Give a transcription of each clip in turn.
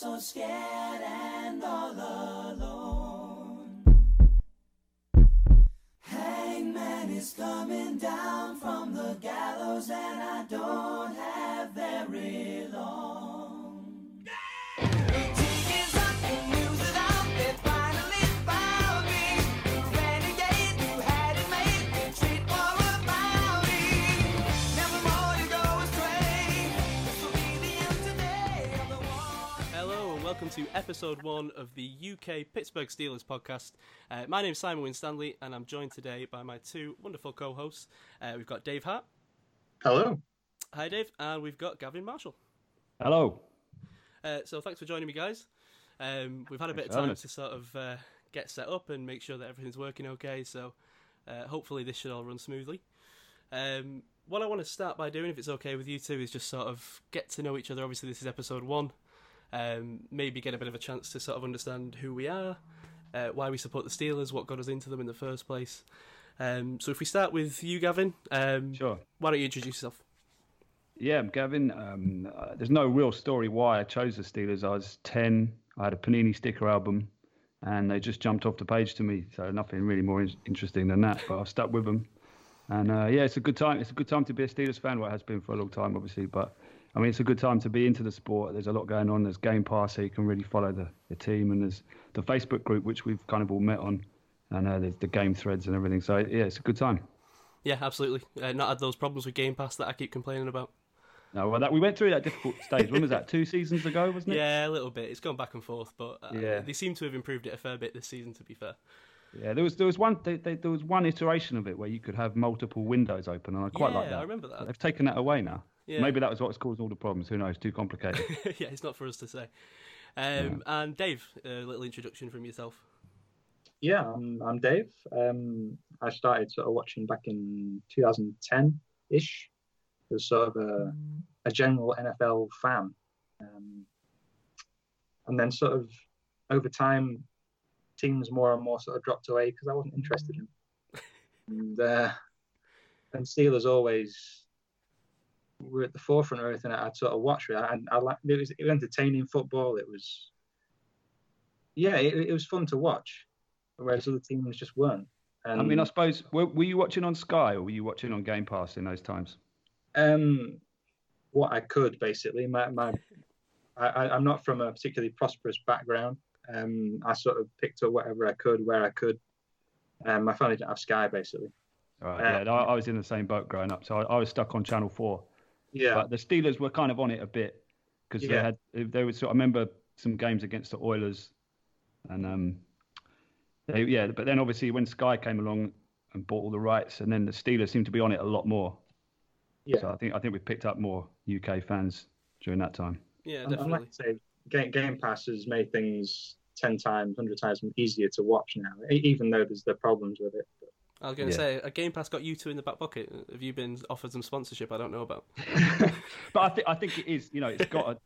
so scared and all alone. Episode one of the UK Pittsburgh Steelers podcast. Uh, my name's Simon Winstanley and I'm joined today by my two wonderful co-hosts. Uh, we've got Dave Hart. Hello. Hi, Dave, and we've got Gavin Marshall. Hello. Uh, so thanks for joining me, guys. Um, we've had a bit of Thanks for having time to sort of uh, get set up and make sure that everything's working okay. So uh, hopefully this should all run smoothly. Um, what I want to start by doing, if it's okay with you two, is just sort of get to know each other. Obviously, this is episode one. Um, maybe get a bit of a chance to sort of understand who we are, uh, why we support the Steelers, what got us into them in the first place. Um, so if we start with you, Gavin, um, Sure. why don't you introduce yourself? Yeah, I'm Gavin. Um, uh, there's no real story why I chose the Steelers. I was 10. I had a Panini sticker album, and they just jumped off the page to me. So nothing really more in- interesting than that. But I've stuck with them, and uh, yeah, it's a good time. It's a good time to be a Steelers fan. Well, has been for a long time, obviously. But I mean, it's a good time to be into the sport. There's a lot going on. There's Game Pass, so you can really follow the, the team, and there's the Facebook group which we've kind of all met on, and uh, there's the game threads and everything. So yeah, it's a good time. Yeah, absolutely. Uh, not had those problems with Game Pass that I keep complaining about. No, well, that we went through that difficult stage. When was that? Two seasons ago, wasn't it? Yeah, a little bit. It's gone back and forth, but uh, Yeah. they seem to have improved it a fair bit this season. To be fair, Yeah, there was there was one they, they, there was one iteration of it where you could have multiple windows open, and I quite like Yeah, that. I remember that. They've taken that away now. Yeah. Maybe that was what's causing all the problems. Who knows? Too complicated. yeah, it's not for us to say. Um, And Dave, a little introduction from yourself. Yeah, I'm, I'm Dave. Um, I started sort of watching back in 2010 ish as sort of a, a general NFL fan. Um, and then, sort of over time, teams more and more sort of dropped away because I wasn't interested in. them. and, uh, and Steelers always were at the forefront of everything I'd sort of watched. I, I like it was, it was entertaining football. It was, yeah, it, it was fun to watch whereas other teams just weren't. And, I mean, I suppose were, were you watching on Sky or were you watching on Game Pass in those times? um, what I could basically. My, my I, I- I'm not from a particularly prosperous background. Um, I sort of picked up whatever I could where I could. Um, my family didn't have Sky basically. Right. Uh, yeah, I, I was in the same boat growing up, so I, I was stuck on Channel Four. Yeah, But the Steelers were kind of on it a bit because they Yeah. had they were. Sort I remember some games against the Oilers, and um, they, yeah. But then obviously when Sky came along and bought all the rights, and then the Steelers seemed to be on it a lot more. yeah. So I think I think we picked up more UK fans during that time. Yeah, and, and definitely. like I say, Game, Game Pass has made things ten times, hundred times easier to watch now. e- Even though there's the problems with it. But, I was going to Yeah. say, a Game Pass got you two in the back pocket. Have you been offered some sponsorship? I don't know about. but I think I think it is. You know, it's got. A,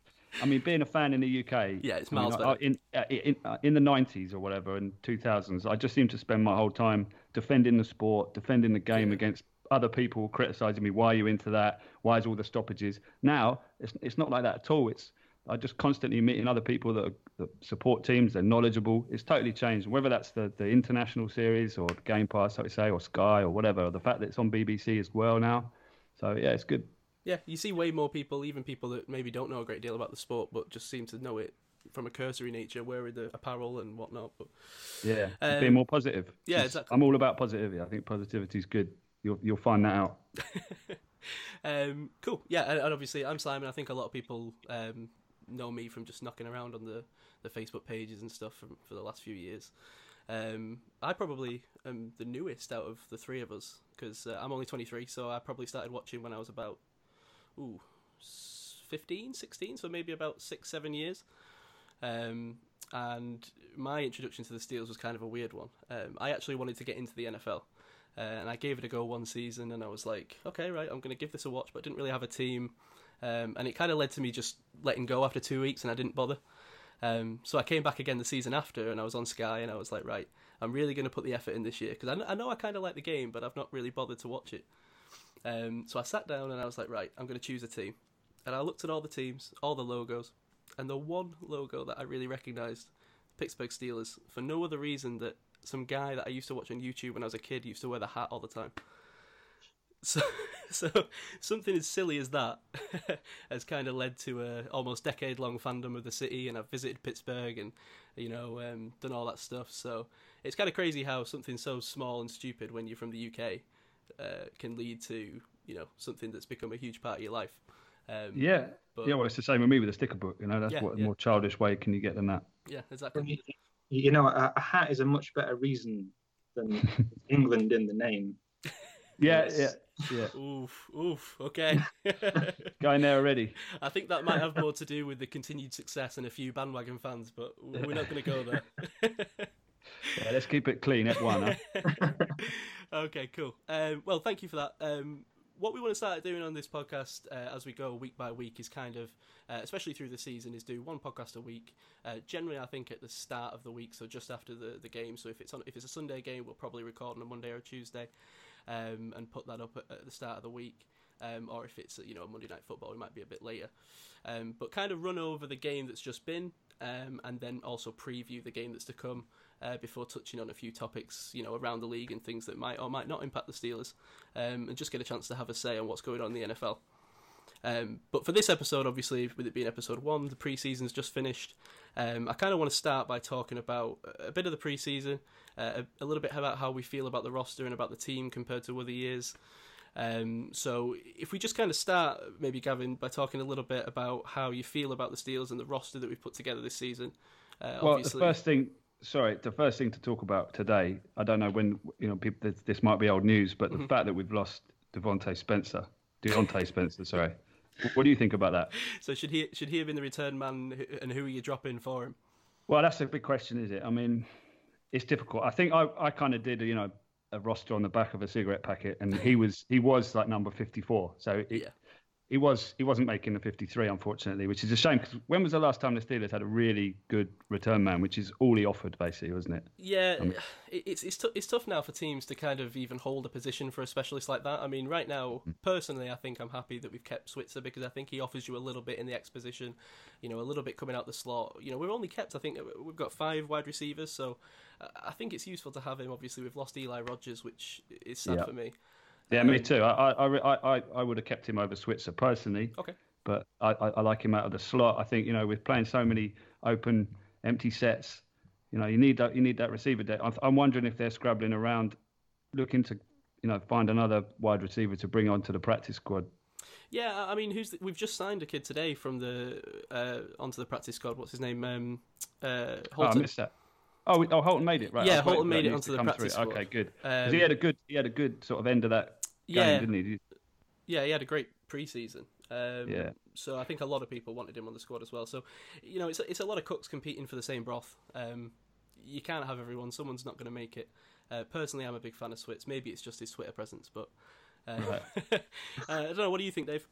I mean, being a fan in the UK. Yeah, it's I mean, I- better. in uh, in uh, in the nineties or whatever, in two thousands, I just seem to spend my whole time defending the sport, defending the game Yeah. against other people criticizing me. Why are you into that? Why is all the stoppages? Now it's it's not like that at all. It's I just constantly meeting other people that, are, that support teams. They're knowledgeable. It's totally changed. Whether that's the, the international series or Game Pass, like I say, or Sky or whatever. Or the fact that it's on BBC as well now. So yeah, it's good. Yeah, you see way more people, even people that maybe don't know a great deal about the sport, but just seem to know it from a cursory nature, wearing the apparel and whatnot. But Yeah, Um, being more positive. yeah, exactly. I'm all about positivity. I think positivity is good. You'll you'll find that out. um, cool. Yeah, and, and obviously I'm Simon. I think a lot of people um, know me from just knocking around on the, the Facebook pages and stuff from, for the last few years. Um, I probably am the newest out of the three of us because uh, I'm only 23, so I probably started watching when I was about ooh, 15, 16, so maybe about six, seven years. Um, and my introduction to the Steelers was kind of a weird one. Um, I actually wanted to get into the NFL, uh, and I gave it a go one season, and I was like, okay, right, I'm going to give this a watch, but I didn't really have a team, um, and it kind of led to me just letting go after two weeks, and I didn't bother. Um, so I came back again the season after, and I was on Sky, and I was like, right, I'm really going to put the effort in this year because I, I know I kind of like the game, but I've not really bothered to watch it. Um, so I sat down and I was like, right, I'm going to choose a team, and I looked at all the teams, all the logos, and the one logo that I really recognised, Pittsburgh Steelers, for no other reason that some guy that I used to watch on YouTube when I was a kid used to wear the hat all the time. So, so something as silly as that has kind of led to a almost decade long fandom of the city, and I've visited Pittsburgh and you know um, done all that stuff. So it's kind of crazy how something so small and stupid when you're from the UK uh, can lead to you know something that's become a huge part of your life. Um, Yeah, but- yeah. Well, it's the same with me with the sticker book. You know, that's Yeah, what yeah. more childish way can you get than that? yeah, exactly. You, you know, a, a hat is a much better reason than England in the name. Yeah, Yes. yeah, yeah. Oof, oof. Okay. Going there already. I think that might have more to do with the continued success and a few bandwagon fans, but we're not going to go there. Yeah, let's keep it clean. at one. Huh? okay, cool. Um, well, thank you for that. Um, what we want to start doing on this podcast uh, as we go week by week is kind of, uh, especially through the season, is do one podcast a week. Uh, generally, I think at the start of the week, so just after the, the game. So if it's on, if it's a Sunday game, we'll probably record on a Monday or a Tuesday, um, and put that up at, at the start of the week. Um, or if it's you know Monday night football, it might be a bit later. Um, but kind of run over the game that's just been, um, and then also preview the game that's to come uh, before touching on a few topics, you know, around the league and things that might or might not impact the Steelers, um, and just get a chance to have a say on what's going on in the NFL. Um, but for this episode, obviously, with it being episode one, the preseason's just finished. Um, I kind of want to start by talking about a bit of the preseason, uh, a, a little bit about how we feel about the roster and about the team compared to other years. Um, so if we just kind of start, maybe Gavin, by talking a little bit about how you feel about the Steelers and the roster that we've put together this season. Uh, Well, obviously, the first thing, sorry, the first thing to talk about today. I don't know when you know people. This, this might be old news, but the Mm-hmm. fact that we've lost Devonte Spencer, Diontae Spencer, sorry. What do you think about that? so should he should he have been the return man, and who are you dropping for him? Well, that's a big question, is it? I mean, it's difficult. I think I, I kind of did, you know, a roster on the back of a cigarette packet, and he was he was like number fifty four. So it, Yeah. He was he wasn't making the fifty three, unfortunately, which is a shame. Because when was the last time the Steelers had a really good return man, which is all he offered, basically, wasn't it? Yeah, it- it's it's, t- it's tough now for teams to kind of even hold a position for a specialist like that. I mean, right now, personally, I think I'm happy that we've kept Switzer because I think he offers you a little bit in the exposition, you know, a little bit coming out the slot. You know, we've only kept, I think, we've got five wide receivers, so uh, I think it's useful to have him. Obviously, we've lost Eli Rogers, which is sad Yeah. for me. Yeah, me too. I I, I, I, would have kept him over Switzer personally. Okay. But I, I, like him out of the slot. I think you know with playing so many open, empty sets, you know you need that you need that receiver. There. I'm, I'm wondering if they're scrabbling around, looking to you know find another wide receiver to bring onto the practice squad. Yeah, I mean, who's the, we've just signed a kid today from the uh, onto the practice squad. What's his name? Um, uh, Oh, I missed that. Oh, we- oh, Holton made it right. Yeah, I Holton made it onto the practice through. squad. Okay, good. 'Cause Um, he had a good he had a good sort of end of that game, yeah, didn't he? yeah, he had a great preseason. Um, Yeah. So I think a lot of people wanted him on the squad as well. So you know, it's a, it's a lot of cooks competing for the same broth. Um, you can't have everyone. Someone's not going to make it. Uh, personally, I'm a big fan of Switz. Maybe it's just his Twitter presence, but uh, uh, I don't know. What do you think, Dave?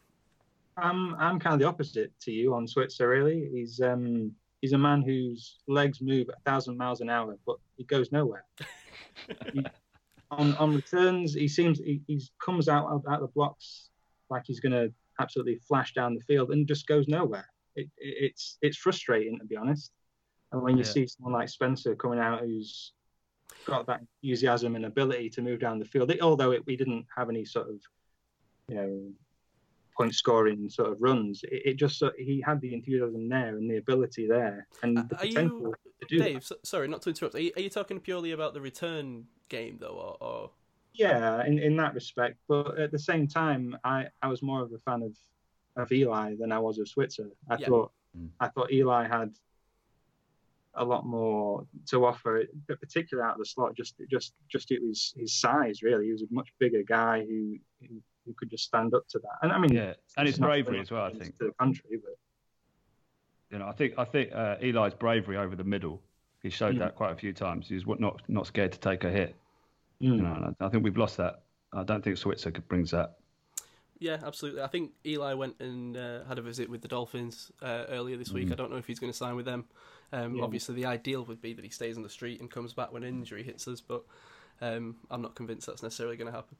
I'm I'm kind of the opposite to you on Switzer. Really, he's um he's a man whose legs move a thousand miles an hour, but he goes nowhere. He- on on returns, he seems he he's comes out out, out the blocks like he's going to absolutely flash down the field and just goes nowhere. It, it, it's it's frustrating to be honest. And when you Yeah. see someone like Spencer coming out who's got that enthusiasm and ability to move down the field, it, although it, we didn't have any sort of you know point scoring sort of runs, it, it just sort- he had the enthusiasm there and the ability there and the Are potential you, to do. Dave? So, sorry, not to interrupt. Are you, are you talking purely about the return game though, or, or Yeah, in, in that respect. But at the same time, I, I was more of a fan of, of Eli than I was of Switzer. I Yeah. thought Mm. I thought Eli had a lot more to offer, but particularly out of the slot. Just just just it was his size. Really, he was a much bigger guy who who, who could just stand up to that. And I mean, Yeah, and his it's bravery as well. I think. to the country, but You know, I think I think uh, Eli's bravery over the middle. He showed Mm. that quite a few times. He's wa- not not scared to take a hit. mm, You know, and I I think we've lost that. I don't think Switzer could- brings that. Yeah, absolutely. I think Eli went and uh, had a visit with the Dolphins uh, earlier this week. I don't know if he's going to sign with them. Um, Yeah. Obviously, the ideal would be that he stays on the street and comes back when an injury hits us, but um, I'm not convinced that's necessarily going to happen.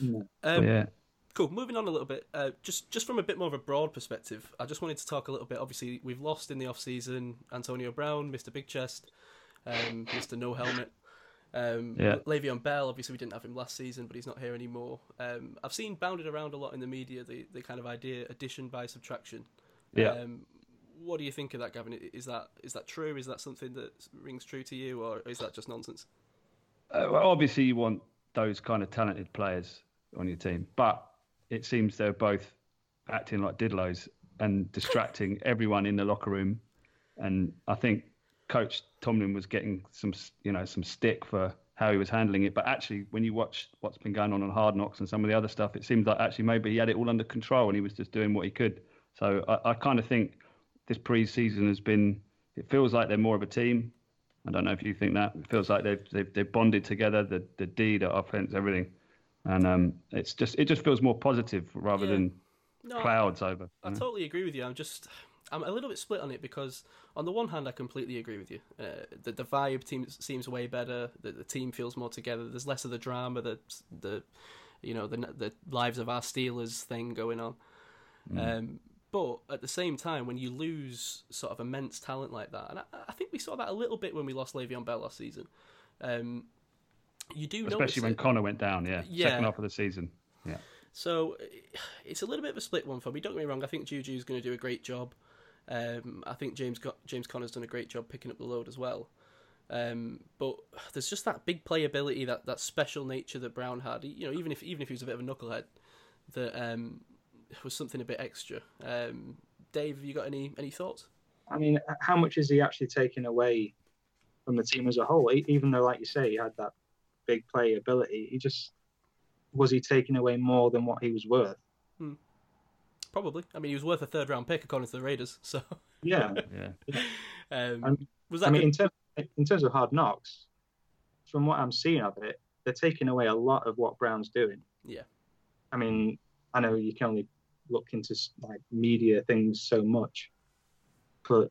No. Um, yeah, cool. Moving on a little bit, uh, just just from a bit more of a broad perspective, I just wanted to talk a little bit. Obviously, we've lost in the off season Antonio Brown, Mr. Big Chest, um, Mr. No Helmet. Um, Yeah. Le'Veon Bell, obviously we didn't have him last season, but he's not here anymore. Um, I've seen bounded around a lot in the media the, the kind of idea addition by subtraction. Yeah. Um, what do you think of that, Gavin? Is that is that true? Is that something that rings true to you, or is that just nonsense? Uh, well, obviously, you want those kind of talented players on your team, but it seems they're both acting like diddlos and distracting everyone in the locker room. And I think Coach Tomlin was getting some, you know, some stick for how he was handling it. But actually, when you watch what's been going on on Hard Knocks and some of the other stuff, it seems like actually maybe he had it all under control and he was just doing what he could. So I, I kind of think this pre-season has been. It feels like they're more of a team. I don't know if you think that. It feels like they've they've, they've bonded together. The the D, the offense, everything, and um, it's just it just feels more positive rather Yeah. than No, clouds over. I know? totally agree with you. I'm just, I'm a little bit split on it because on the one hand, I completely agree with you. Uh, the the vibe team seems way better. The, the team feels more together. There's less of the drama, the the, you know, the the lives of our Steelers thing going on. Um, but at the same time, when you lose sort of immense talent like that, and I, I think we saw that a little bit when we lost Le'Veon Bell last season. Um, you do Especially when it. Conner went down. Yeah, Yeah. second half of the season. Yeah, So it's a little bit of a split one for me. Don't get me wrong. I think Juju's going to do a great job. Um, I think James Co- James Conner's done a great job picking up the load as well. Um, but there's just that big playability, that, that special nature that Brown had. You know, even if even if he was a bit of a knucklehead, that um, was something a bit extra. Um, Dave, have you got any any thoughts? I mean, how much is he actually taking away from the team as a whole? E- Even though, like you say, he had that big play ability, he just was he taking away more than what he was worth? Probably. I mean, he was worth a third round pick according to the Raiders. So, Yeah. yeah. um, Um, was that I mean, in terms in terms of hard knocks, from what I'm seeing of it, they're taking away a lot of what Brown's doing. Yeah. I mean, I know you can only look into like media things so much, but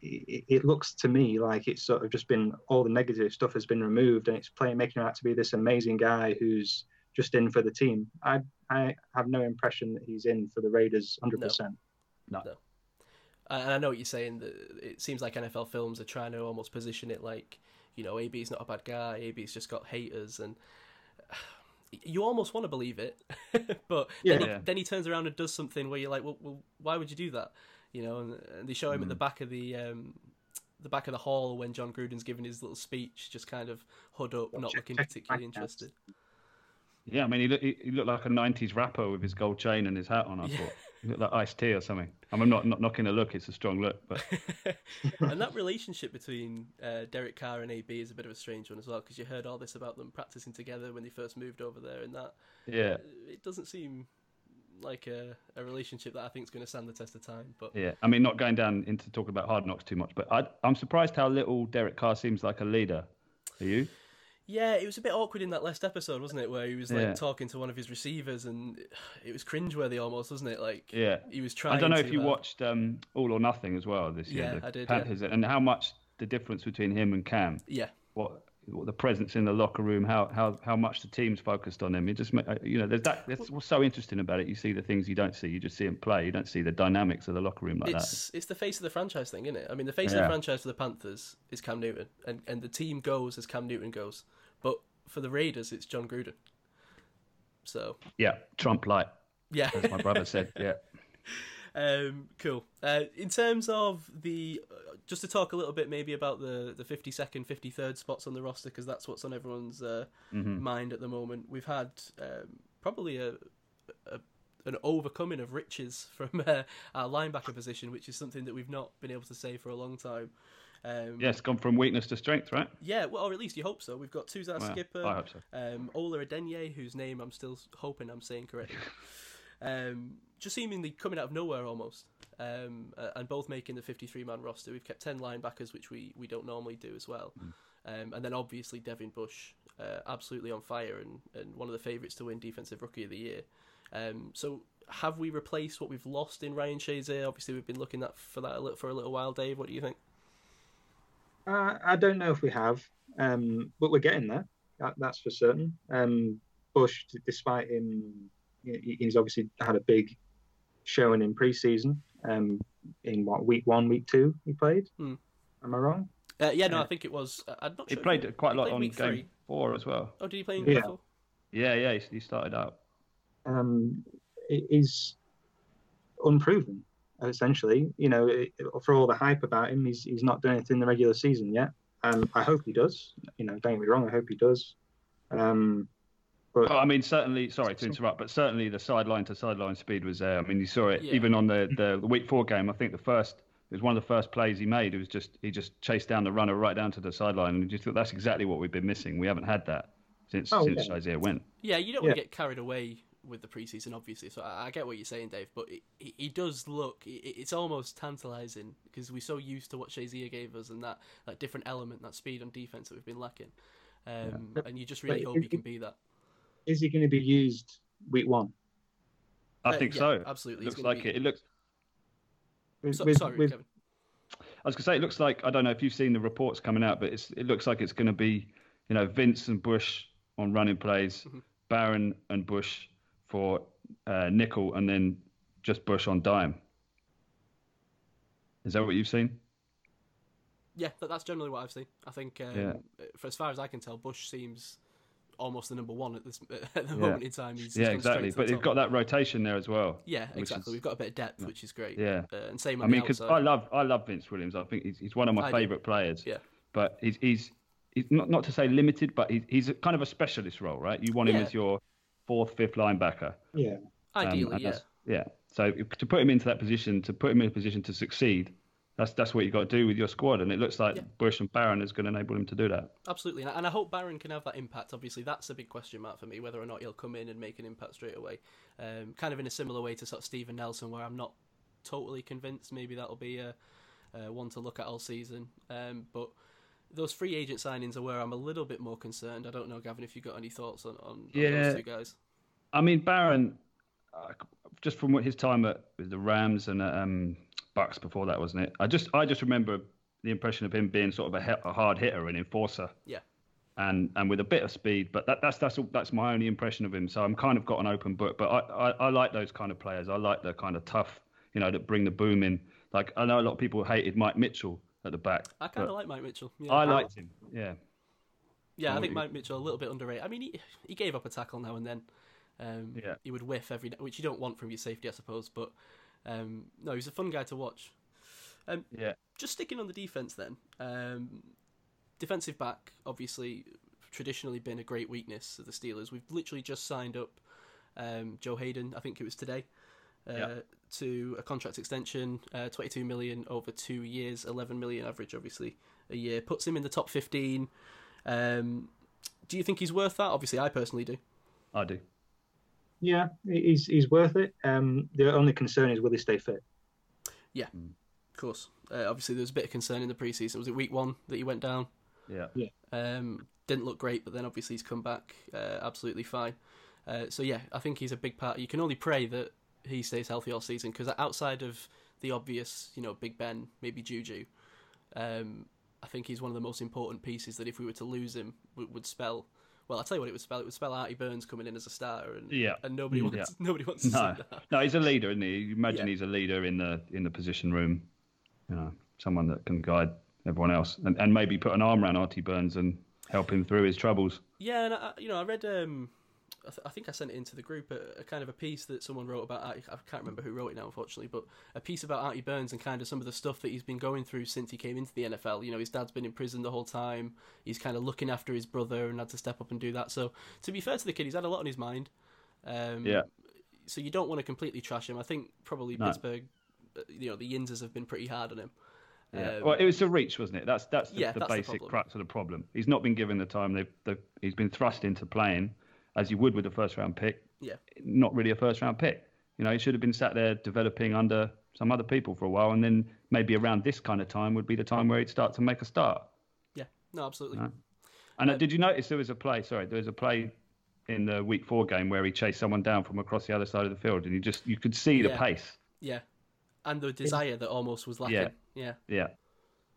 it, it looks to me like it's sort of just been all the negative stuff has been removed, and it's playing making him out to be this amazing guy who's just in for the team. I I have no impression that he's in for the Raiders 100. percent No, And I know what you're saying. That it seems like NFL films are trying to almost position it like, you know, AB's not a bad guy. AB's just got haters, and you almost want to believe it, but then, he, Yeah. then he turns around and does something where you're like, well, well why would you do that? You know, and, and they show him at the back of the um, the back of the hall when Jon Gruden's giving his little speech, just kind of hood up, not check- looking check particularly interested. Yeah, I mean, he, look, he, looked like a '90s rapper with his gold chain and his hat on. I Yeah. thought like Ice-T or something. I mean, I'm not not knocking the look; it's a strong look, but and that relationship between uh, Derek Carr and AB is a bit of a strange one as well because you heard all this about them practicing together when they first moved over there, and that yeah, it doesn't seem like a, a relationship that I think is going to stand the test of time. But yeah. I mean, not going down into talking about hard knocks too much, but I, I'm surprised how little Derek Carr seems like a leader. Are you? Yeah, it was a bit awkward in that last episode, wasn't it? Where he was like Yeah. talking to one of his receivers, and it was cringeworthy almost, wasn't it? Like Yeah. he was trying. I don't know if you hard. watched um, All or Nothing as well this year. Yeah, I did, yeah. Panthers, and how much the difference between him and Cam. Yeah, What, what the presence in the locker room, how how how much the team's focused on him. It just uh, you know, there's that. That's what's so interesting about it. You see the things you don't see. You just see him play. You don't see the dynamics of the locker room like that. it's it's the face of the franchise thing, isn't it? I mean, the face of the franchise for the Panthers is Cam Newton, and and the team goes as Cam Newton goes, for the Raiders, it's Jon Gruden. So Yeah, Trump light, yeah, as my brother said. Yeah. Um, cool. Uh, in terms of the, uh, just to talk a little bit maybe about the the fifty second, fifty third spots on the roster because that's what's on everyone's uh, Mm-hmm. mind at the moment. We've had um, probably a, a an overcoming of riches from uh, our linebacker position, which is something that we've not been able to say for a long time. Um, Yeah, it's gone from weakness to strength, right? yeah, well, or at least you hope so. We've got Tuzar Well, Skipper, I hope so. um, Ola Adeniyi, whose name I'm still hoping I'm saying correctly. um, just seemingly coming out of nowhere almost, um, and both making the 53 man roster. We've kept 10 linebackers, which we, we don't normally do as well. Um, and then obviously Devin Bush, uh, absolutely on fire and, and one of the favourites to win Defensive Rookie of the Year. Um, so have we replaced what we've lost in Ryan Shazier? Obviously, we've been looking at for that a little, for a little while. Dave, what do you think? Uh, I don't know if we have, um, but we're getting there. That, that's for certain. Um, Bush, despite him He's obviously had a big showing in pre-season. Um, in what week one, week two, he played. Hmm. Am I wrong? Uh, yeah, no, Yeah. I think it was. uh, I'm not He sure. played quite a lot on game three. four as well. Oh, did he play in Yeah. game four? Yeah, yeah, he, he started out. um, i- is unproven. Essentially, you know, it- for all the hype about him, he's he's not done anything in the regular season yet, and I hope he does. You know, don't get me wrong, I hope he does. Um, but Well, I mean, certainly. Sorry to interrupt, but certainly the sideline to sideline speed was there. I mean, you saw it Yeah. even on the, the week four game. I think the first it was one of the first plays he made. It was just he just chased down the runner right down to the sideline, and you just thought that's exactly what we've been missing. We haven't had that since Oh, since yeah. Isaiah went. Yeah, you don't want Yeah. to get carried away with the preseason, obviously. So I, I get what you're saying, Dave. But it, he, he does look. It, it's almost tantalising because we're so used to what Shazier gave us and that that different element, that speed on defense that we've been lacking. Um, And you just really But hope it- he can be that. is he going to be used week one? I Uh, think yeah, so. absolutely. Looks like be- it. It looks. With, So, with- sorry, with- Kevin. I was gonna say it looks like I don't know if you've seen the reports coming out, but it's it looks like it's going to be, you know, Vince and Bush on running plays, Mhm. Barron and Bush for uh, nickel, and then just Bush on dime. Is that what you've seen? Yeah, that, that's generally what I've seen. I think, um, Yeah. for as far as I can tell, Bush seems almost the number one at this at the Yeah. moment in time. He's, yeah, exactly. But they've got that rotation there as well. Yeah, exactly. is- We've got a bit of depth, which is great. Yeah. Uh, and same I on mean, the because. I love I love Vince Williams. I think he's, he's one of my I do. favourite players. Yeah. But he's he's he's not not to say limited, but he's he's a, kind of a specialist role, right? You want him as your fourth, fifth linebacker. yeah, Um, Ideally, and yeah. Yeah. So to put him into that position, to put him in a position to succeed, that's that's what you've got to do with your squad. And it looks like Yeah. Bush and Barron is going to enable him to do that. Absolutely, and I- and I hope Barron can have that impact. Obviously, that's a big question mark for me, whether or not he'll come in and make an impact straight away. Um, kind of in a similar way to sort of Steven Nelson, where I'm not totally convinced. Maybe that'll be a, a one to look at all season. Um, but those free agent signings are where I'm a little bit more concerned. I don't know, Gavin, if you've got any thoughts on, on, on Yeah. those two guys. I mean, Barron, uh, just from what his time at with the Rams and uh, um, Bucks before that, wasn't it? I just I just remember the impression of him being sort of a, a hard hitter and enforcer. Yeah. And and with a bit of speed, but that, that's that's all, that's my only impression of him. So I'm kind of got an open book. But I, I, I like those kind of players. I like the kind of tough, you know, that bring the boom in. Like I know a lot of people hated Mike Mitchell at the back. I kind of like Mike Mitchell. Yeah, I liked him. Yeah. Yeah, I think Mike Mitchell a little bit underrated. I mean, he he gave up a tackle now and then. Um, Yeah. He would whiff every, which you don't want from your safety, I suppose. But um, no, he's a fun guy to watch. Um, Yeah. just sticking on the defense then. Um, defensive back, obviously, traditionally been a great weakness of the Steelers. We've literally just signed up um, Joe Haden. I think it was today. Uh, Yeah. To a contract extension, uh, 22 million over two years, 11 million average, obviously a year, puts him in the top 15. Um, do you think he's worth that? Obviously, I personally do. I do. yeah, he's he's worth it. Um, the only concern is will he stay fit? Yeah. Of course. Uh, obviously, there was a bit of concern in the preseason. Was it week one that he went down? Yeah. Um, didn't look great, but then obviously he's come back uh, absolutely fine. Uh, so yeah, I think he's a big part. You can only pray that he stays healthy all season because outside of the obvious, you know, Big Ben, maybe Juju, um, I think he's one of the most important pieces. That if we were to lose him, would, would spell. Well, I'll tell you what it would spell. It would spell Artie Burns coming in as a starter, and Yeah. and nobody Mm, wants nobody wants to No, see that. no, he's a leader, isn't he? You imagine Yeah. he's a leader in the in the position room. You know, someone that can guide everyone else, and, and maybe put an arm around Artie Burns and help him through his troubles. Yeah, and I, you know, I read. Um, I, th- I think I sent it into the group a, a kind of a piece that someone wrote about. Artie, I can't remember who wrote it now, unfortunately, but a piece about Artie Burns and kind of some of the stuff that he's been going through since he came into the NFL. You know, his dad's been in prison the whole time. He's kind of looking after his brother and had to step up and do that. So, to be fair to the kid, he's had a lot on his mind. Um, Yeah. So you don't want to completely trash him. I think probably No. Pittsburgh, uh, you know, the Yinzers have been pretty hard on him. Yeah. Um, well, it was a reach, wasn't it? That's that's the, Yeah, the that's basic problem. crux of the problem. He's not been given the time. They've, they've he's been thrust into playing as you would with a first round pick. Yeah. Not really a first round pick. You know, he should have been sat there developing under some other people for a while, and then maybe around this kind of time would be the time where he'd start to make a start. yeah, no, absolutely. No. And Uh, did you notice there was a play? Sorry, there was a play in the week four game where he chased someone down from across the other side of the field, and you just you could see the Yeah. pace. Yeah, and the desire that almost was lacking. Yeah. yeah. Yeah,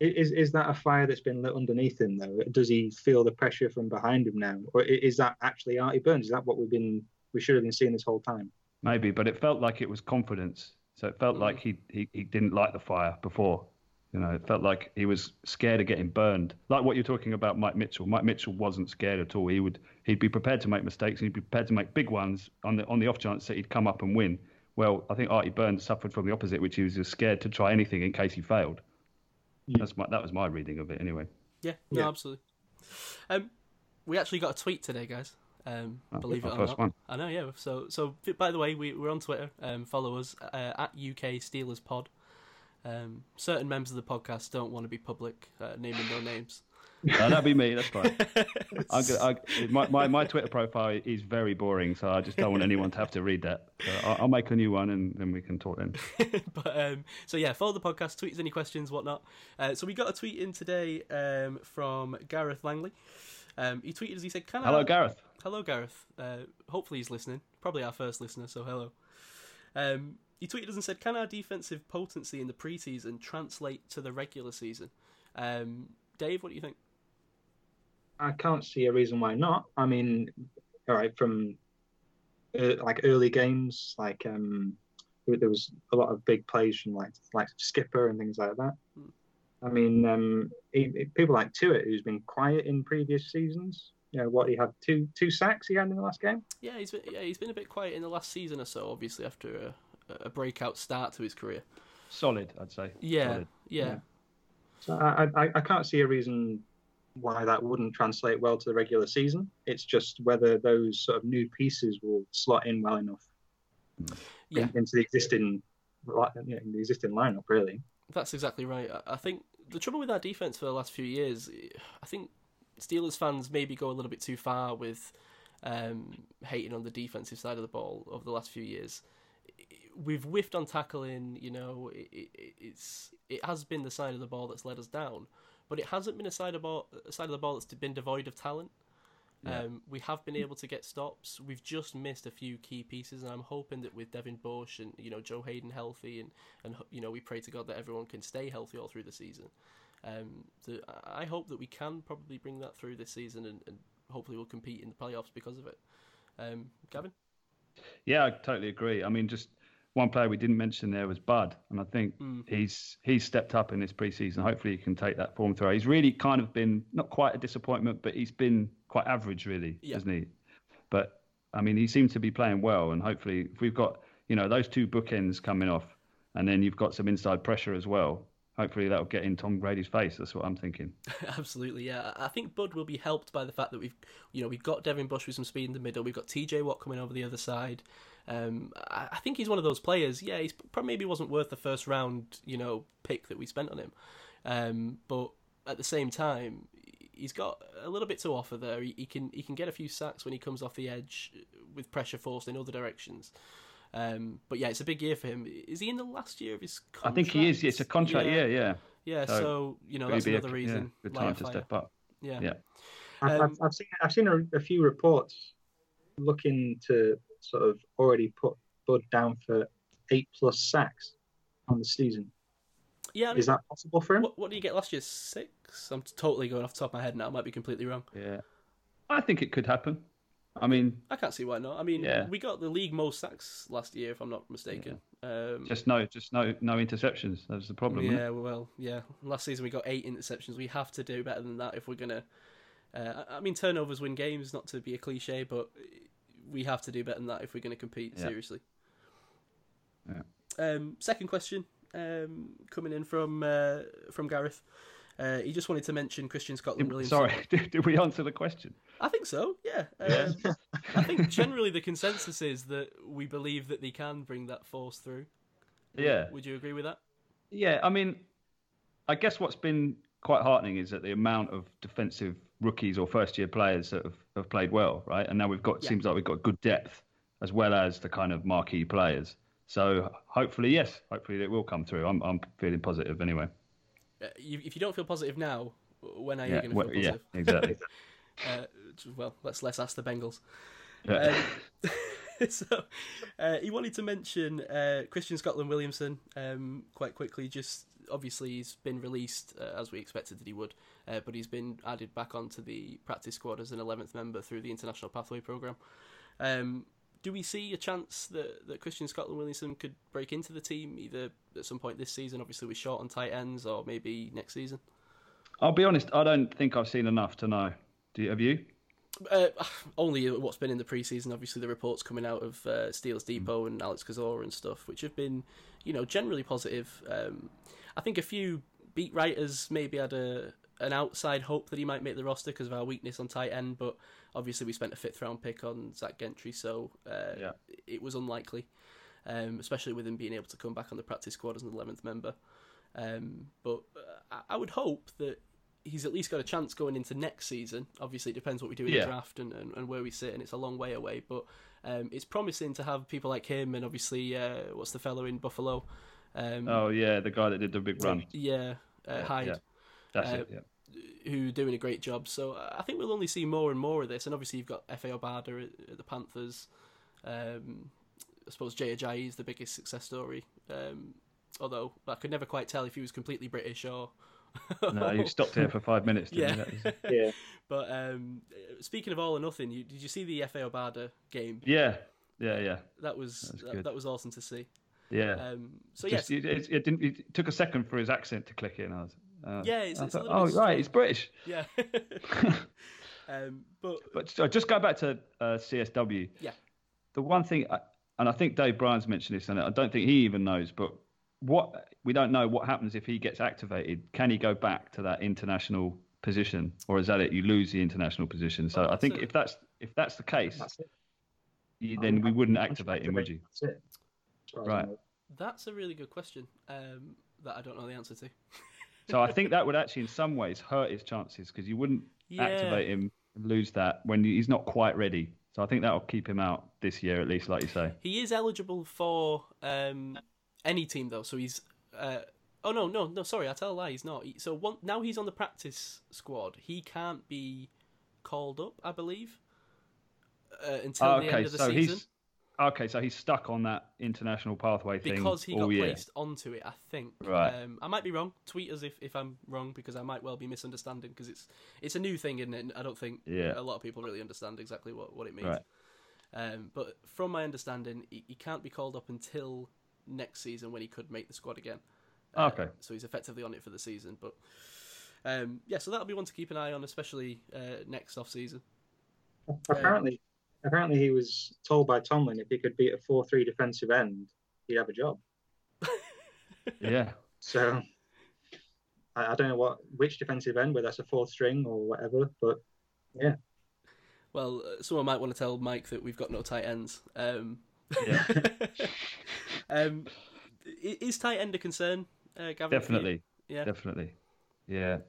Is is that a fire that's been lit underneath him though? Does he feel the pressure from behind him now, or is that actually Artie Burns? Is that what we've been we should have been seeing this whole time. Maybe, but it felt like it was confidence. So it felt like he, he he didn't light the fire before. You know, it felt like he was scared of getting burned. Like what you're talking about, Mike Mitchell. Mike Mitchell wasn't scared at all. He would he'd be prepared to make mistakes and he'd be prepared to make big ones on the on the off chance that he'd come up and win. Well, I think Artie Burns suffered from the opposite, which he was just scared to try anything in case he failed. That's my that was my reading of it anyway. Yeah, no, Yeah. absolutely. Um, we actually got a tweet today, guys. Um, Oh, believe it or first not. one. I know, yeah. So, so by the way, we, we're on Twitter. Um, follow us uh, at UK Steelers Pod. Um, certain members of the podcast don't want to be public, uh, naming no names. No, that'd be me. That's fine. I'm gonna, I, my, my my Twitter profile is very boring, so I just don't want anyone to have to read that. So I'll, I'll make a new one and then we can talk then. but um, so yeah, follow the podcast, tweet us any questions, whatnot. Uh, so we got a tweet in today um, from Gareth Langley. Um, he tweeted as he said, "Can I?" Hello, Gareth. Hello, Gareth. Uh, hopefully he's listening. Probably our first listener, so hello. Um, he tweeted us and said, "Can our defensive potency in the preseason translate to the regular season?" Um, Dave, what do you think? I can't see a reason why not. I mean, all right, from uh, like early games, like um, there there was a lot of big plays from like like Skipper and things like that. Hmm. I mean, um, he, he- people like Tuitt, who's been quiet in previous seasons. You know what? He had two two sacks he had in the last game. Yeah, he's been, yeah he's been a bit quiet in the last season or so. Obviously, after a, a breakout start to his career. Solid, I'd say. Yeah, Solid. yeah. Yeah. So I, I I can't see a reason why that wouldn't translate well to the regular season. It's just whether those sort of new pieces will slot in well enough Yeah. in- into the existing you know, the existing lineup. Really, That's exactly right. I- I think the trouble with our defense for the last few years, I think Steelers fans maybe go a little bit too far with um, hating on the defensive side of the ball over the last few years. We've whiffed on tackling. You know, it, it, it's it has been the side of the ball that's let us down, but it hasn't been a side of ball a side of the ball that's been devoid of talent. Yeah. Um, we have been able to get stops. We've just missed a few key pieces, and I'm hoping that with Devin Bush and you know Joe Haden healthy, and and you know we pray to God that everyone can stay healthy all through the season. Um, the, I hope that we can probably bring that through this season, and, and hopefully we'll compete in the playoffs because of it. Um, Gavin, Yeah, I totally agree. I mean, just one player we didn't mention there was Bud, and I think Mm. he's he's stepped up in this preseason. Hopefully, he can take that form through. He's really kind of been not quite a disappointment, but he's been quite average, really, Yeah. hasn't he? But I mean, he seems to be playing well, and hopefully, if we've got you know those two bookends coming off, and then you've got some inside pressure as well. Hopefully, that'll get in Tom Brady's face. That's what I'm thinking. absolutely, yeah. I I think Bud will be helped by the fact that we've, you know, we've got Devin Bush with some speed in the middle. We've got T.J. Watt coming over the other side. Um, I, I think he's one of those players. Yeah, he's probably maybe wasn't worth the first round, you know, pick that we spent on him. Um, but at the same time, he's got a little bit to offer there. He, he can he can get a few sacks when he comes off the edge with pressure forced in other directions. Um, but yeah, it's a big year for him. Is he in the last year of his I contract? think he is. It's a contract Yeah. year, yeah. Yeah, So, so, you know Really that's be a- another yeah, reason. good time to fire. step up. Yeah. Yeah. I've, Um, I've, I've seen I've seen a, a few reports looking to sort of already put Bud down for eight plus sacks on the season. yeah. I mean, Is that possible for him? what, what did you get last year? Six. I'm totally going off the top of my head now. I might be completely wrong. Yeah. I think it could happen. I mean, I can't see why not. I mean, Yeah. we got the league most sacks last year, if I'm not mistaken. Um, just no, just no, no interceptions. That's the problem. isn't it? yeah, well, yeah. Last season we got eight interceptions. We have to do better than that if we're gonna. Uh, I I mean, turnovers win games, not to be a cliche, but we have to do better than that if we're going to compete Yeah. seriously. Yeah. Um, second question um, coming in from uh, from Gareth. Uh, he just wanted to mention Christian Scotland Did- Williamson. Sorry, did, did we answer the question? I think so. Yeah. Um, I think generally the consensus is that we believe that they can bring that force through. Yeah, Would you agree with that? yeah. I mean, I guess what's been quite heartening is that the amount of defensive rookies or first-year players that have, have played well, right? And now we've got Yeah. seems like we've got good depth as well as the kind of marquee players. So hopefully, yes, hopefully it will come through. I'm I'm feeling positive anyway. Uh, you, if you don't feel positive now, when are you going to well, feel yeah, exactly. Uh, well, let's let's ask the Bengals. Yeah. Um, so uh, he wanted to mention uh, Christian Scotland Williamson um, quite quickly. Just obviously he's been released uh, as we expected that he would, uh, but he's been added back onto the practice squad as an 11th member through the International Pathway Program. Um, do we see a chance that, that Christian Scotland Williamson could break into the team either at some point this season? Obviously, we're short on tight ends, or maybe next season. I'll be honest. I don't think I've seen enough to know. Do you, have you? Uh, only what's been in the preseason. Obviously, the reports coming out of uh, Steelers Depot and Alex Kozora and stuff, which have been, you know, generally positive. Um, I think a few beat writers maybe had a an outside hope that he might make the roster because of our weakness on tight end, but obviously we spent a fifth round pick on Zach Gentry, so uh, Yeah. it was unlikely, um, especially with him being able to come back on the practice squad as an eleventh member. Um, but uh, I would hope that he's at least got a chance going into next season. Obviously, it depends what we do in Yeah. the draft and, and, and where we sit, and it's a long way away. But um, it's promising to have people like him, and obviously, uh, what's the fellow in Buffalo? Um, Oh yeah, the guy that did the big run. yeah, uh, Yeah, Hyde yeah. That's Uh, it. Yeah. who are doing a great job. So I think we'll only see more and more of this. And obviously, you've got Efe Obada at, at the Panthers. Um, I suppose Jay Ajayi is the biggest success story. Um, although I could never quite tell if he was completely British or. No, you stopped here for five minutes. Didn't Yeah. you? Yeah, but um, speaking of all or nothing, you, did you see the Efe Obada game? yeah, yeah, yeah, That was That was that, that was awesome to see. yeah. Um, so Just- yes, it, it, it didn't. It took a second for his accent to click in. I was, uh, Yeah, it's- I it's a thought, little oh bit right, he's British. yeah. um, but But just go back to uh, CSW. Yeah. The one thing, I- and I think Dave Bryan's mentioned this, and I don't think he even knows, but what we don't know what happens if he gets activated. Can he go back to that international position, or is that it? You lose the international position. So Well, I think that's a- if that's if that's the case, that's you, then we wouldn't activate him, would you? That's it. As far as I Right. that's a really good question um, that I don't know the answer to. So I think that would actually, in some ways, hurt his chances because you wouldn't Yeah. activate him and lose that when he's not quite ready. So I think that will keep him out this year, at least, like you say. He is eligible for um, any team though, so he's. Uh, oh no, no, no! Sorry, I tell a lie. He's not. He- So one, now he's on the practice squad. He can't be called up, I believe, uh, until Oh, the end of the so season he's okay. So he's stuck on that international pathway thing because he got year. placed onto it. I think. Right. Um, I might be wrong. Tweet us if, if I'm wrong because I might well be misunderstanding because it's it's a new thing, isn't it? And I don't think Yeah. a lot of people really understand exactly what, what it means. Right. Um, but from my understanding, he, he can't be called up until next season when he could make the squad again. Uh, Okay. So he's effectively on it for the season. But um, yeah, so that'll be one to keep an eye on, especially uh, next off season. Apparently, apparently he was told by Tomlin if he could beat a four-three defensive end, he'd have a job. Yeah. So I, I don't know what which defensive end, whether that's a fourth string or whatever, but yeah. Well, uh, someone might want to tell Mike that we've got no tight ends. Um, Yeah. um, is tight end a concern, uh, Gavin? Definitely. Yeah. Definitely. Yeah.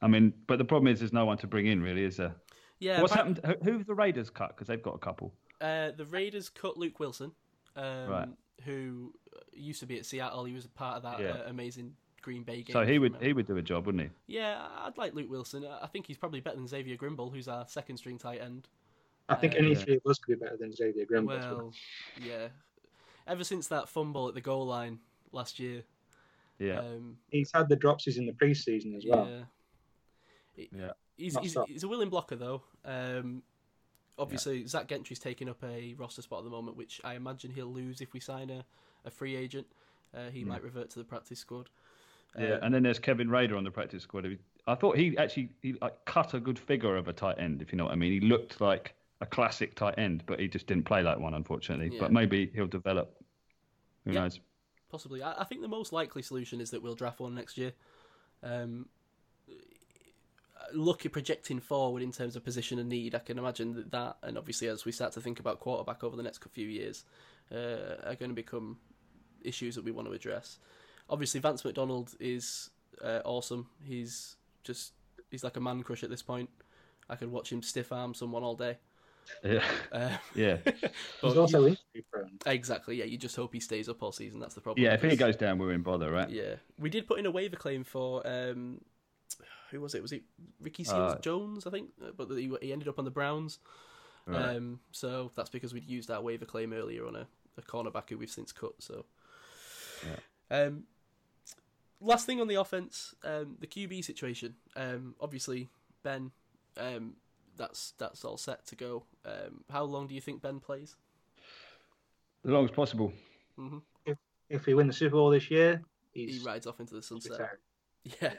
I mean, but the problem is, there's no one to bring in, really, is there? Yeah. What's apparent- happened? Who who have the Raiders cut? Because they've got a couple. Uh, the Raiders cut Luke Wilson, um, Right. who used to be at Seattle. He was a part of that Yeah. uh, amazing Green Bay game. So he would he would do a job, wouldn't he? Yeah, I'd like Luke Wilson. I think he's probably better than Xavier Grimble, who's our second string tight end. I think Uh, any Yeah. three of us could be better than Xavier Grimble. Well, yeah. Ever since that fumble at the goal line last year, Yeah. um, He's had the dropsies in the preseason as well. yeah. He- Yeah. He's, he's, he's a willing blocker though. Um, obviously, Zach Gentry's taking up a roster spot at the moment, which I imagine he'll lose if we sign a, a free agent. Uh, he might revert to the practice squad. Yeah, Um, and then there's Kevin Rader on the practice squad. I thought he actually he like cut a good figure of a tight end, if you know what I mean. He looked like a classic tight end, but he just didn't play like one, unfortunately. Yeah. But maybe he'll develop. Who Yeah. knows? Possibly. I, I think the most likely solution is that we'll draft one next year. Um, look at projecting forward in terms of position and need. I can imagine that, that and obviously as we start to think about quarterback over the next few years, uh, are going to become issues that we want to address. Obviously, Vance McDonald is uh, awesome. He's just he's like a man crush at this point. I could watch him stiff arm someone all day. Yeah, Uh, yeah, but He's also injury prone. exactly yeah. You just hope he stays up all season. That's the problem. yeah. If he goes down, we're in bother, right? Yeah, we did put in a waiver claim for um, who was it? Was it Ricky Seals Uh, Jones? I think, Uh, but he, he ended up on the Browns. Right. Um, so that's because we'd used our waiver claim earlier on a, a cornerback who we've since cut. So, um, last thing on the offense, um, the QB situation. Um, obviously Ben, um, that's that's all set to go. Um, how long do you think Ben plays? As long as possible. hmm If we win the Super Bowl this year, He rides off into the sunset. retired. Yeah.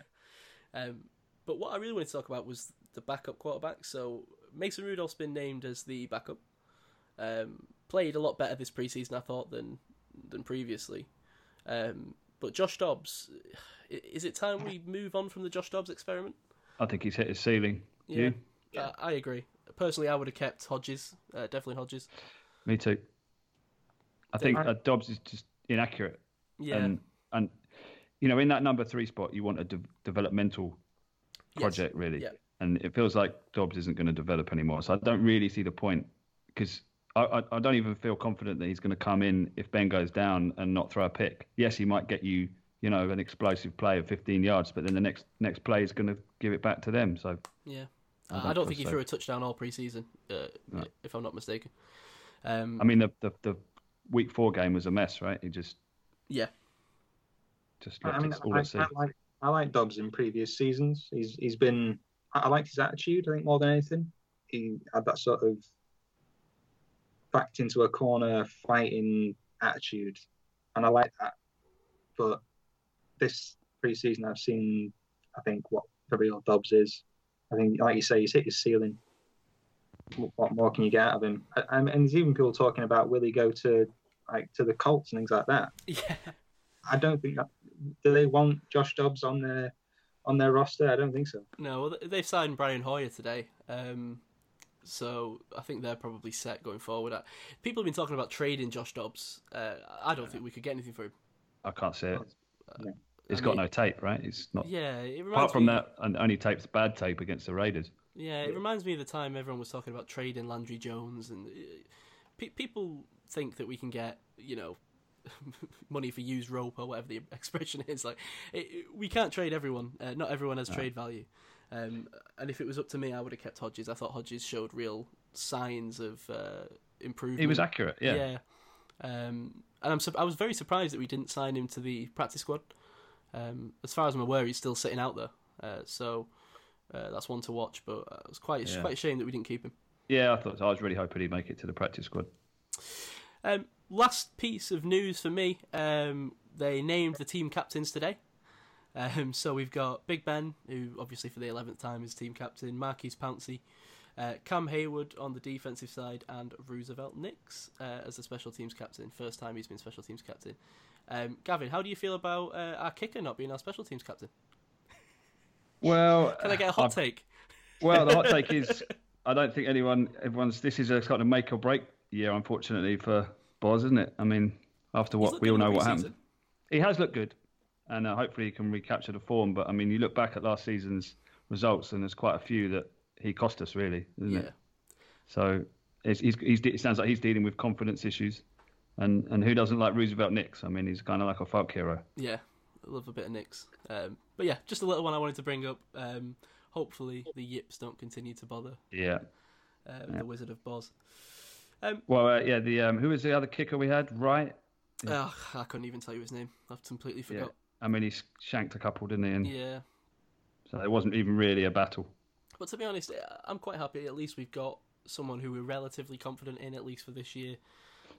Um, but what I really wanted to talk about was the backup quarterback. So Mason Rudolph's been named as the backup. Um, played a lot better this preseason, I thought, than than previously. Um, but Josh Dobbs, is it time we move on from the Josh Dobbs experiment? I think he's hit his ceiling. Yeah, You? Yeah. Uh, I agree. Personally, I would have kept Hodges, uh, definitely Hodges. Me too. I think uh, Dobbs is just inaccurate. Yeah, And, and, you know, in that number three spot, you want a de- developmental Yes. project, really. Yeah. And it feels like Dobbs isn't going to develop anymore. So I don't really see the point because I, I, I don't even feel confident that he's going to come in if Ben goes down and not throw a pick. Yes, he might get you, you know, an explosive play of 15 yards, but then the next next play is going to give it back to them. So yeah. I I, don't I don't think he so. threw a touchdown all preseason, uh, No. if I'm not mistaken. Um, I mean, the, the the week four game was a mess, right? He just yeah, just I mean, all I. I like I like Dobbs in previous seasons. He's he's been I, I liked his attitude. I think more than anything, he had that sort of backed into a corner fighting attitude, and I like that. But this preseason, I've seen I think what the real Dobbs is. I think, like you say, he's hit his ceiling. What- What more can you get out of him? I- And, and there's even people talking about will he go to like to the Colts and things like that. yeah. I don't think that. Do they want Josh Dobbs on their on their roster? I don't think so. No, well, they've signed Brian Hoyer today, um, so I think they're probably set going forward. Uh, People have been talking about trading Josh Dobbs. Uh, I don't think we could get anything for him. I can't see it. Yeah. He's I got mean- no tape, right? It's not. Yeah, it reminds Apart from me, that, and only tapes bad tape against the Raiders. Yeah, it reminds me of the time everyone was talking about trading Landry Jones, and uh, pe- people think that we can get, you know, money for used rope or whatever the expression is. Like, it, we can't trade everyone. Uh, not everyone has trade value. Um, and if it was up to me, I would have kept Hodges. I thought Hodges showed real signs of uh, improvement. He was accurate, yeah. Yeah. Um, and I'm su- I was very surprised that we didn't sign him to the practice squad. Um, as far as I'm aware, he's still sitting out there. Uh, so uh, that's one to watch. But uh, it was quite it's Yeah. quite a shame that we didn't keep him. Yeah, I thought I was really hoping he'd make it to the practice squad. Um, last piece of news for me: um, they named the team captains today. Um, so we've got Big Ben, who obviously for the eleventh time is team captain, Maurkice Pouncey, uh, Cam Heyward on the defensive side, and Roosevelt Nix uh, as the special teams captain. First time he's been special teams captain. Um, Gavin, how do you feel about uh, our kicker not being our special teams captain? Well, Can I get a hot I've- take? Well, the hot take is I don't think anyone, everyone's. This is a kind of make or break year, unfortunately, for Boz, isn't it? I mean, after what we all know what preseason. happened, he has looked good, and uh, hopefully he can recapture the form. But I mean, you look back at last season's results, and there's quite a few that he cost us, really, isn't Yeah. it? So it's, he's, he's, it sounds like he's dealing with confidence issues, and and who doesn't like Roosevelt Nix? I mean, he's kind of like a folk hero. Yeah, I love a bit of Nix. Um, but yeah, just a little one I wanted to bring up. Um, hopefully the Yips don't continue to bother Yeah. uh, the Wizard of Boz. Um, Well, uh, yeah. The um, who was the other kicker we had? Right. ugh, I couldn't even tell you his name. I've completely Yeah. forgot. I mean, he shanked a couple, didn't he? And Yeah. so it wasn't even really a battle. But to be honest, I'm quite happy. At least we've got someone who we're relatively confident in, at least for this year.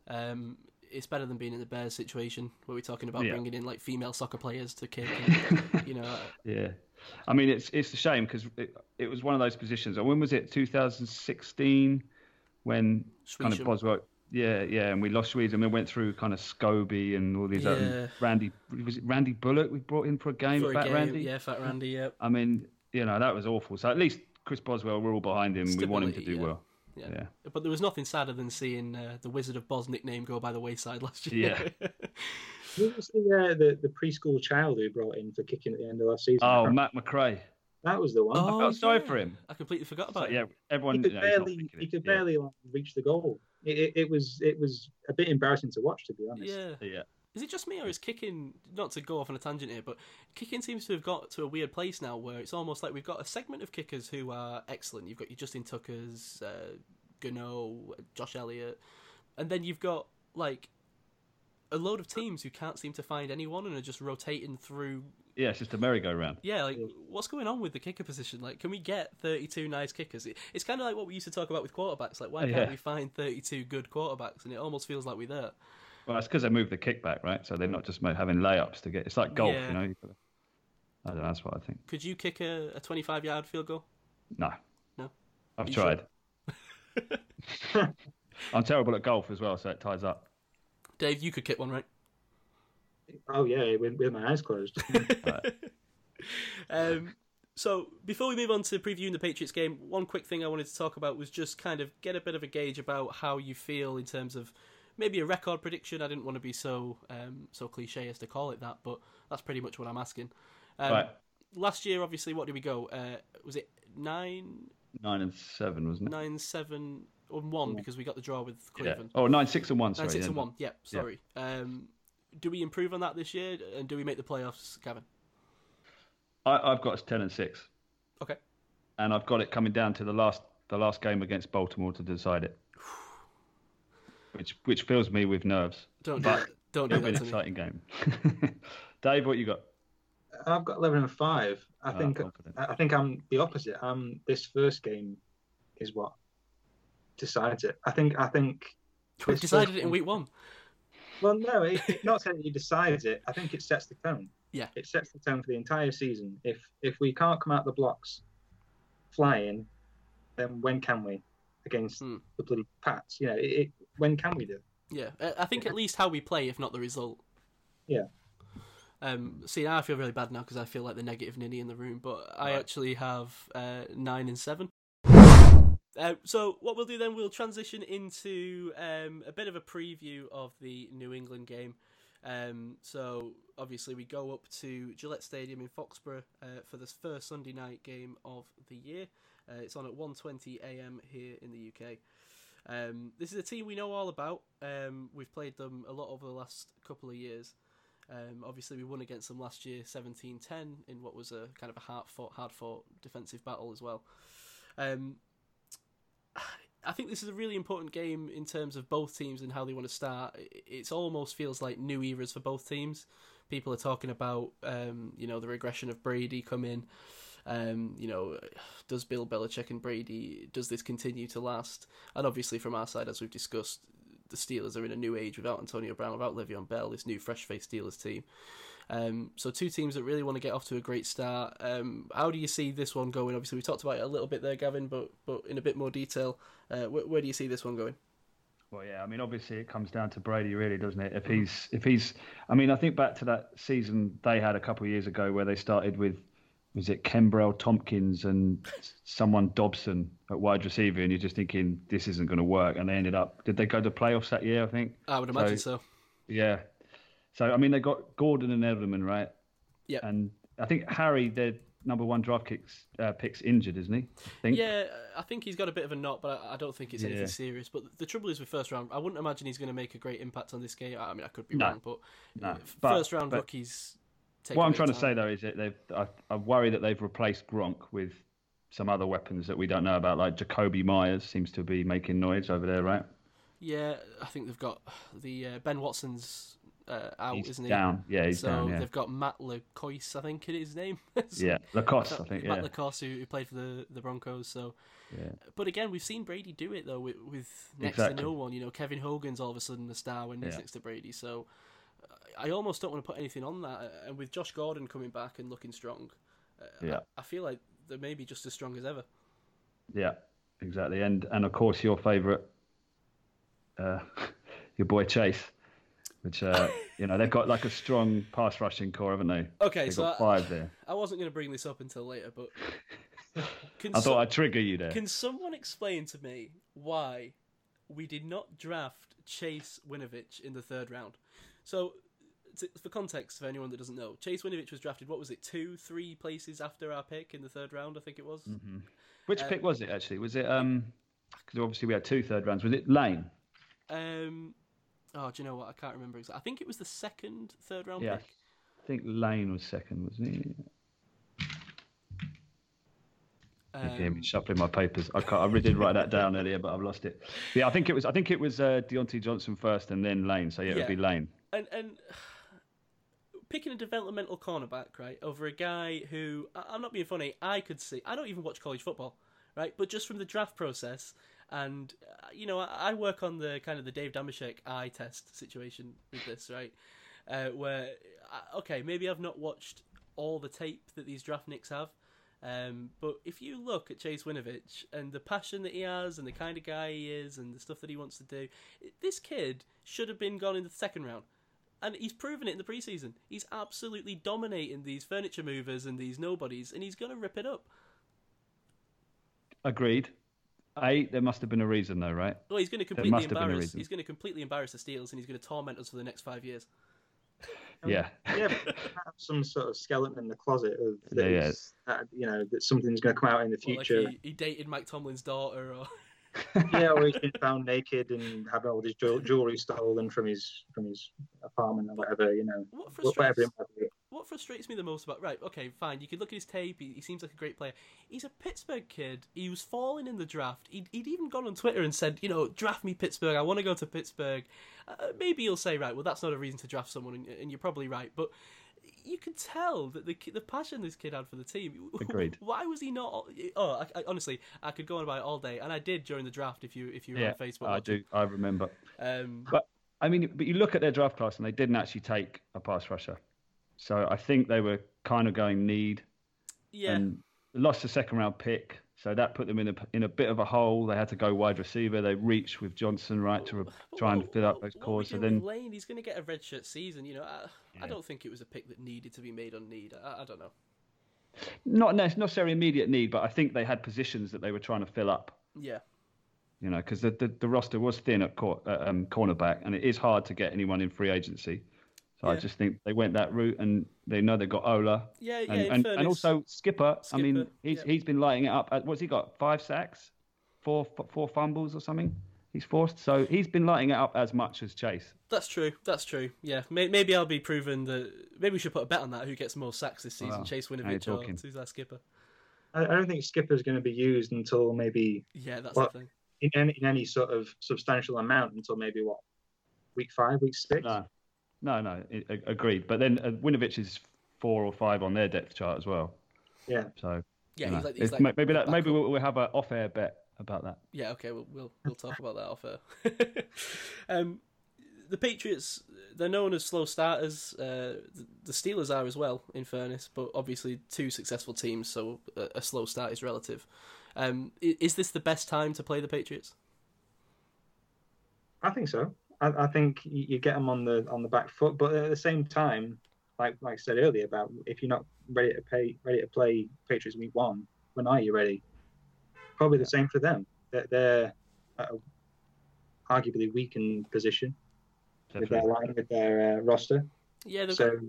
Um, it's better than being in the Bears situation where we're talking about Yeah. bringing in like female soccer players to kick. And, you know, uh, Yeah, I mean it's it's a shame because it, it was one of those positions. And when was it? 2016, when kind of Boswell. Yeah, yeah, and we lost Sweden. and we went through kind of Scobee and all these. Yeah. Um, Randy was it Randy Bullock we brought in for a game? for a Fat game, Randy. yeah, Fat Randy, yeah. I mean, you know that was awful. So at least Chris Boswell, we're all behind him. we want him to do yeah. well. Yeah. Yeah. But there was nothing sadder than seeing uh, the Wizard of Boz nickname go by the wayside last year. Yeah. Who was the, uh, the the preschool child who brought in for kicking at the end of last season? Oh, Matt McCrane. that was the one. Oh, felt sorry yeah. for him. I completely forgot So, about yeah, everyone. he could you know, barely he it. could Yeah. barely like, reach the goal. It, it, it was it was a bit embarrassing to watch, to be honest. Yeah. Yeah. Is it just me or is kicking not to go off on a tangent here, but kicking seems to have got to a weird place now where it's almost like we've got a segment of kickers who are excellent. You've got your Justin Tuckers, uh, Gano, Josh Elliott, and then you've got like a load of teams who can't seem to find anyone and are just rotating through. Yeah, it's just a merry-go-round. Yeah, like what's going on with the kicker position? Like, can we get 32 nice kickers? It's kind of like what we used to talk about with quarterbacks. Like, why can't Yeah. we find 32 good quarterbacks? And it almost feels like we're there. Well, it's because they moved the kickback, right? So they're not just having layups to get. It's like golf, Yeah. you know. You've gotta- I don't know. That's what I think. Could you kick a, a 25 yard field goal? No. No? I've You tried. I'm terrible at golf as well, so it ties up. Dave, you could kick one, right? Oh yeah, with, with my eyes closed. Um, so before we move on to previewing the Patriots game, one quick thing I wanted to talk about was just kind of get a bit of a gauge about how you feel in terms of maybe a record prediction. I didn't want to be so um, so cliche as to call it that, but that's pretty much what I'm asking. Um, Right. Last year, obviously, what did we go? Uh, was it nine, Nine and seven, wasn't it? nine, seven, and one because we got the draw with Yeah. Cleveland. Oh, nine, six, and one. Sorry. Nine, six, yeah. and one. Yeah, sorry. Um, do we improve on that this year, and do we make the playoffs, Kevin? I, I've got us ten and six, Okay. and I've got it coming down to the last the last game against Baltimore to decide it, which which fills me with nerves. Don't do, don't do It'll be that an to me. exciting game. Dave, what you got? I've got eleven and five. I Ah, think confident. I I think I'm the opposite. Um, this first game is what decides it. I think I think We decided it in week one. Well, no, it, it, not saying it decides it. I think it sets the tone. Yeah. It sets the tone for the entire season. If if we can't come out the blocks flying, then when can we against Hmm. the bloody Pats? You know, it, it, when can we do? it? Yeah, I- think at least how we play, if not the result. Yeah. Um, see, now I feel really bad now because I feel like the negative ninny in the room, but I actually have uh, nine and seven. Uh, so what we'll do then, we'll transition into um, a bit of a preview of the New England game. Um, so obviously we go up to Gillette Stadium in Foxborough uh, for this first Sunday night game of the year. Uh, it's on at 1:20 a.m. here in the UK. Um, this is a team we know all about. Um, we've played them a lot over the last couple of years. Um, obviously, we won against them last year, 17-10, in what was a kind of a hard fought, hard fought defensive battle as well. Um, I think this is a really important game in terms of both teams and how they want to start. It almost feels like new eras for both teams. People are talking about, um, you know, the regression of Brady come in. Um, you know, does Bill Belichick and Brady does this continue to last? And obviously, from our side, as we've discussed, the Steelers are in a new age without Antonio Brown, without Le'Veon Bell, this new fresh-faced Steelers team. Um, so two teams that really want to get off to a great start. Um, how do you see this one going? Obviously, we talked about it a little bit there, Gavin, but but in a bit more detail. Uh, where, where do you see this one going? Well, yeah, I mean, obviously it comes down to Brady, really, doesn't it? If he's, if he's, I mean, I think back to that season they had a couple of years ago where they started with, was it Kenbrell Thompkins and someone Dobson at wide receiver, and you're just thinking this isn't going to work, and they ended up, did they go to playoffs that year? I think. I would imagine so. Yeah. So I mean, they got Gordon and Edelman, right? Yeah. And I think Harry, their number one draft kicks, uh, picks injured, isn't he? I think. Yeah, I think he's got a bit of a knot, but I, I don't think it's anything Yeah. serious. But the trouble is with first round, I wouldn't imagine he's going to make a great impact on this game. I mean, I could be No. wrong, but, No. But- first round but- rookies. What I'm trying to say though is that they've. I, I worry that they've replaced Gronk with some other weapons that we don't know about, like Jakobi Meyers seems to be making noise over there, right? Yeah, I think they've got the uh, Ben Watson's uh, out, he's isn't he? down. Yeah, he's so down. Yeah, they've got Matt Lecois, I think it is his name. So- yeah. LaCosse, I think. Matt Yeah, LaCosse, who, who played for the, the Broncos. So, yeah. but again, we've seen Brady do it though with, with next Exactly. to no one. You know, Kevin Hogan's all of a sudden a star when he's Yeah. next to Brady. So, I almost don't want to put anything on that. Uh, And with Josh Gordon coming back and looking strong, uh, Yeah. I, I feel like they may be just as strong as ever. Yeah, exactly. And and of course your favourite, uh, your boy Chase, which uh, you know they've got like a strong pass rushing core, haven't they? Okay, They've so got I, five there. I wasn't going to bring this up until later, but can, I so- thought I'd trigger you there. can someone explain to me why we did not draft Chase Winovich in the third round? So, t- for context, for anyone that doesn't know, Chase Winovich was drafted. What was it? Two, three places after our pick in the third round, I think it was. Which uh, pick was it actually? Was it um? Because obviously we had two third rounds. Was it Lane? Um, oh, do you know what? I can't remember exactly. I think it was the second, third round Yeah. pick. I think Lane was second, wasn't he? You hear me Um, shuffling my papers. I. I really did write that down earlier, but I've lost it. Yeah, I think it was. I think it was uh, Diontae Johnson first, and then Lane. So yeah, it'd be Lane. And and picking a developmental cornerback right over a guy who I'm not being funny. I could see. I don't even watch college football, right? But just from the draft process, and uh, you know, I, I work on the kind of the Dave Dameshek eye test situation with this, right? Uh, where uh, okay, maybe I've not watched all the tape that these draft nicks have. Um, but if you look at Chase Winovich and the passion that he has and the kind of guy he is and the stuff that he wants to do, this kid should have been gone in the second round. And he's proven it in the preseason. He's absolutely dominating these furniture movers and these nobodies, and he's going to rip it up. Agreed. A, there must have been a reason though, right? Well, he's going to completely must have been a embarrass. He's going to completely embarrass the Steelers, and he's going to torment us for the next five years. Um, yeah. yeah, have some sort of skeleton in the closet of Yeah, yeah. this, that, you know that something's going to come out in the Well, like future. he, he dated Mike Tomlin's daughter, or yeah, or he's been found naked and having all his jewelry stolen from his from his apartment or whatever. You know, what whatever frustrates it might be. what frustrates me the most about right, okay, fine, you could look at his tape. He, he seems like a great player. He's a Pittsburgh kid. He was falling in the draft. He'd, he'd even gone on Twitter and said, you know, draft me Pittsburgh. I want to go to Pittsburgh. Uh, maybe you'll say, right, well, that's not a reason to draft someone, and, and you're probably right, but. You could tell that the the passion this kid had for the team. Agreed. Why was he not? Oh, I, I, honestly, I could go on about it all day, and I did during the draft. If you if you were Yeah, on Facebook, I watching. do. I remember. Um, But I mean, but you look at their draft class, and they didn't actually take a pass rusher. So I think they were kind of going need yeah, and lost a second round pick. So that put them in a in a bit of a hole. They had to go wide receiver. They reached with Johnson right to re- try and fill up those what are we cores. So then Lane, he's going to get a redshirt season. You know, I, I don't think it was a pick that needed to be made on need. I, I don't know. not necessarily immediate need, but I think they had positions that they were trying to fill up. Yeah, You know, because the, the the roster was thin at cor- uh, um, cornerback, and it is hard to get anyone in free agency. So I just think they went that route, and they know they've got Ola, yeah, yeah. and, in and, and also Skipper. Skipper. I mean, he's yeah. he's been lighting it up. Uh, What's he got? Five sacks, four four fumbles or something. He's forced, so he's been lighting it up as much as Chase. that's true. That's true. Yeah, maybe I'll be proven that. Maybe we should put a bet on that. Who gets more sacks this season, Wow. Chase Now you're Winovich or who's our skipper? I, I don't think Skipper's going to be used until maybe Yeah, that's Well, the thing. in any, in any sort of substantial amount until maybe what week five, week six. No, no, no, I- I- agreed. But then uh, Winovich is four or five on their depth chart as well. Yeah. So Yeah, you know, he's like, he's like maybe that, maybe we'll, we'll have an off-air bet about that. Yeah, okay, we'll we'll, we'll talk about that off air. um, the Patriots, they're known as slow starters. Uh, the- the Steelers are as well, in fairness, but obviously two successful teams, so a, a slow start is relative. Um, is this the best time to play the Patriots? I think so. I, I think you, you get them on the on the back foot, but at the same time, like like I said earlier, about if you're not ready to pay ready to play Patriots week one, when are you ready? Probably the same for them. They're, they're at a arguably weakened position with their line with their uh, roster, Yeah, they've so got,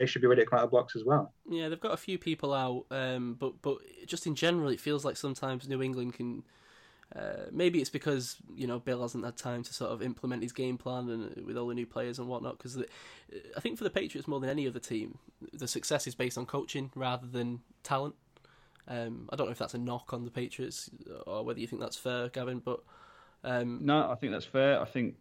they should be ready to come out of blocks as well. yeah they've got a few people out, um, but but just in general, it feels like sometimes New England can. Uh, maybe it's because you know Bill hasn't had time to sort of implement his game plan and uh, with all the new players and whatnot. Because I think for the Patriots more than any other team, the success is based on coaching rather than talent. Um, I don't know if that's a knock on the Patriots or whether you think that's fair, Gavin. But um, No, I think that's fair. I think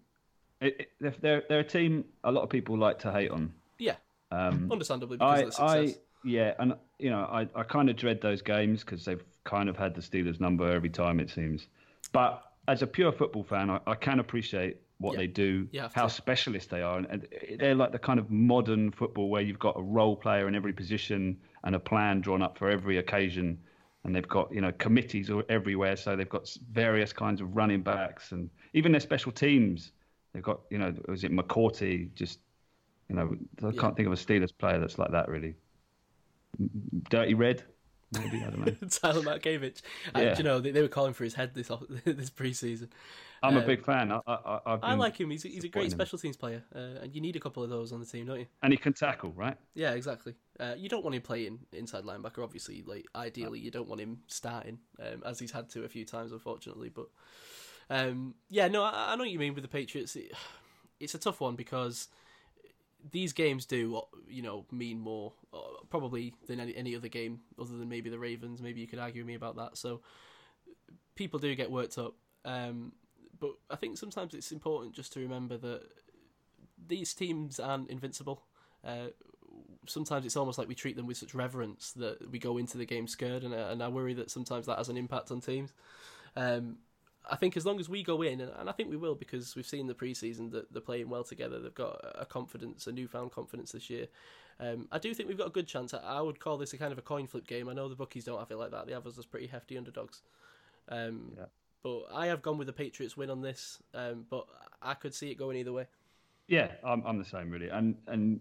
it, it, they're, they're a team a lot of people like to hate on. yeah, Um, understandably because I, of the success. I, yeah, and you know, I, I kind of dread those games because they've kind of had the Steelers' number every time it seems. But as a pure football fan, I, I can appreciate what Yeah. they do, how specialist they are, and, and they're like the kind of modern football where you've got a role player in every position and a plan drawn up for every occasion. And they've got you know committees everywhere, so they've got various kinds of running backs and even their special teams. They've got you know was it McCourty? Just you know I can't think of a Steelers player that's like that really. Dirty Red, maybe I don't know. Tyler Matakevich. Yeah. you know they, they were calling for his head this off- this preseason. I'm a Um, big fan. I, I, I like him. He's, he's a great supporting him. special teams player, uh, and you need a couple of those on the team, don't you? and he can tackle, right? Yeah, exactly. Uh, you don't want him playing inside linebacker, obviously. Like ideally, you don't want him starting, um, as he's had to a few times, unfortunately. But um, yeah, no, I, I know what you mean with the Patriots. It, it's a tough one because these games do, you know, mean more uh, probably than any, any other game, other than maybe the Ravens. Maybe you could argue with me about that. So people do get worked up. Um, but I think sometimes it's important just to remember that these teams aren't invincible. Uh, sometimes it's almost like we treat them with such reverence that we go into the game scared, and, uh, and I worry that sometimes that has an impact on teams. Um, I think as long as we go in, and, and I think we will because we've seen the preseason that they're playing well together. They've got a confidence, a newfound confidence this year. Um, I do think we've got a good chance. I, I would call this a kind of a coin flip game. I know the bookies don't have it like that. They have us as pretty hefty underdogs. Um, Yeah. But I have gone with the Patriots win on this. Um, but I could see it going either way. Yeah, I'm, I'm the same really, and and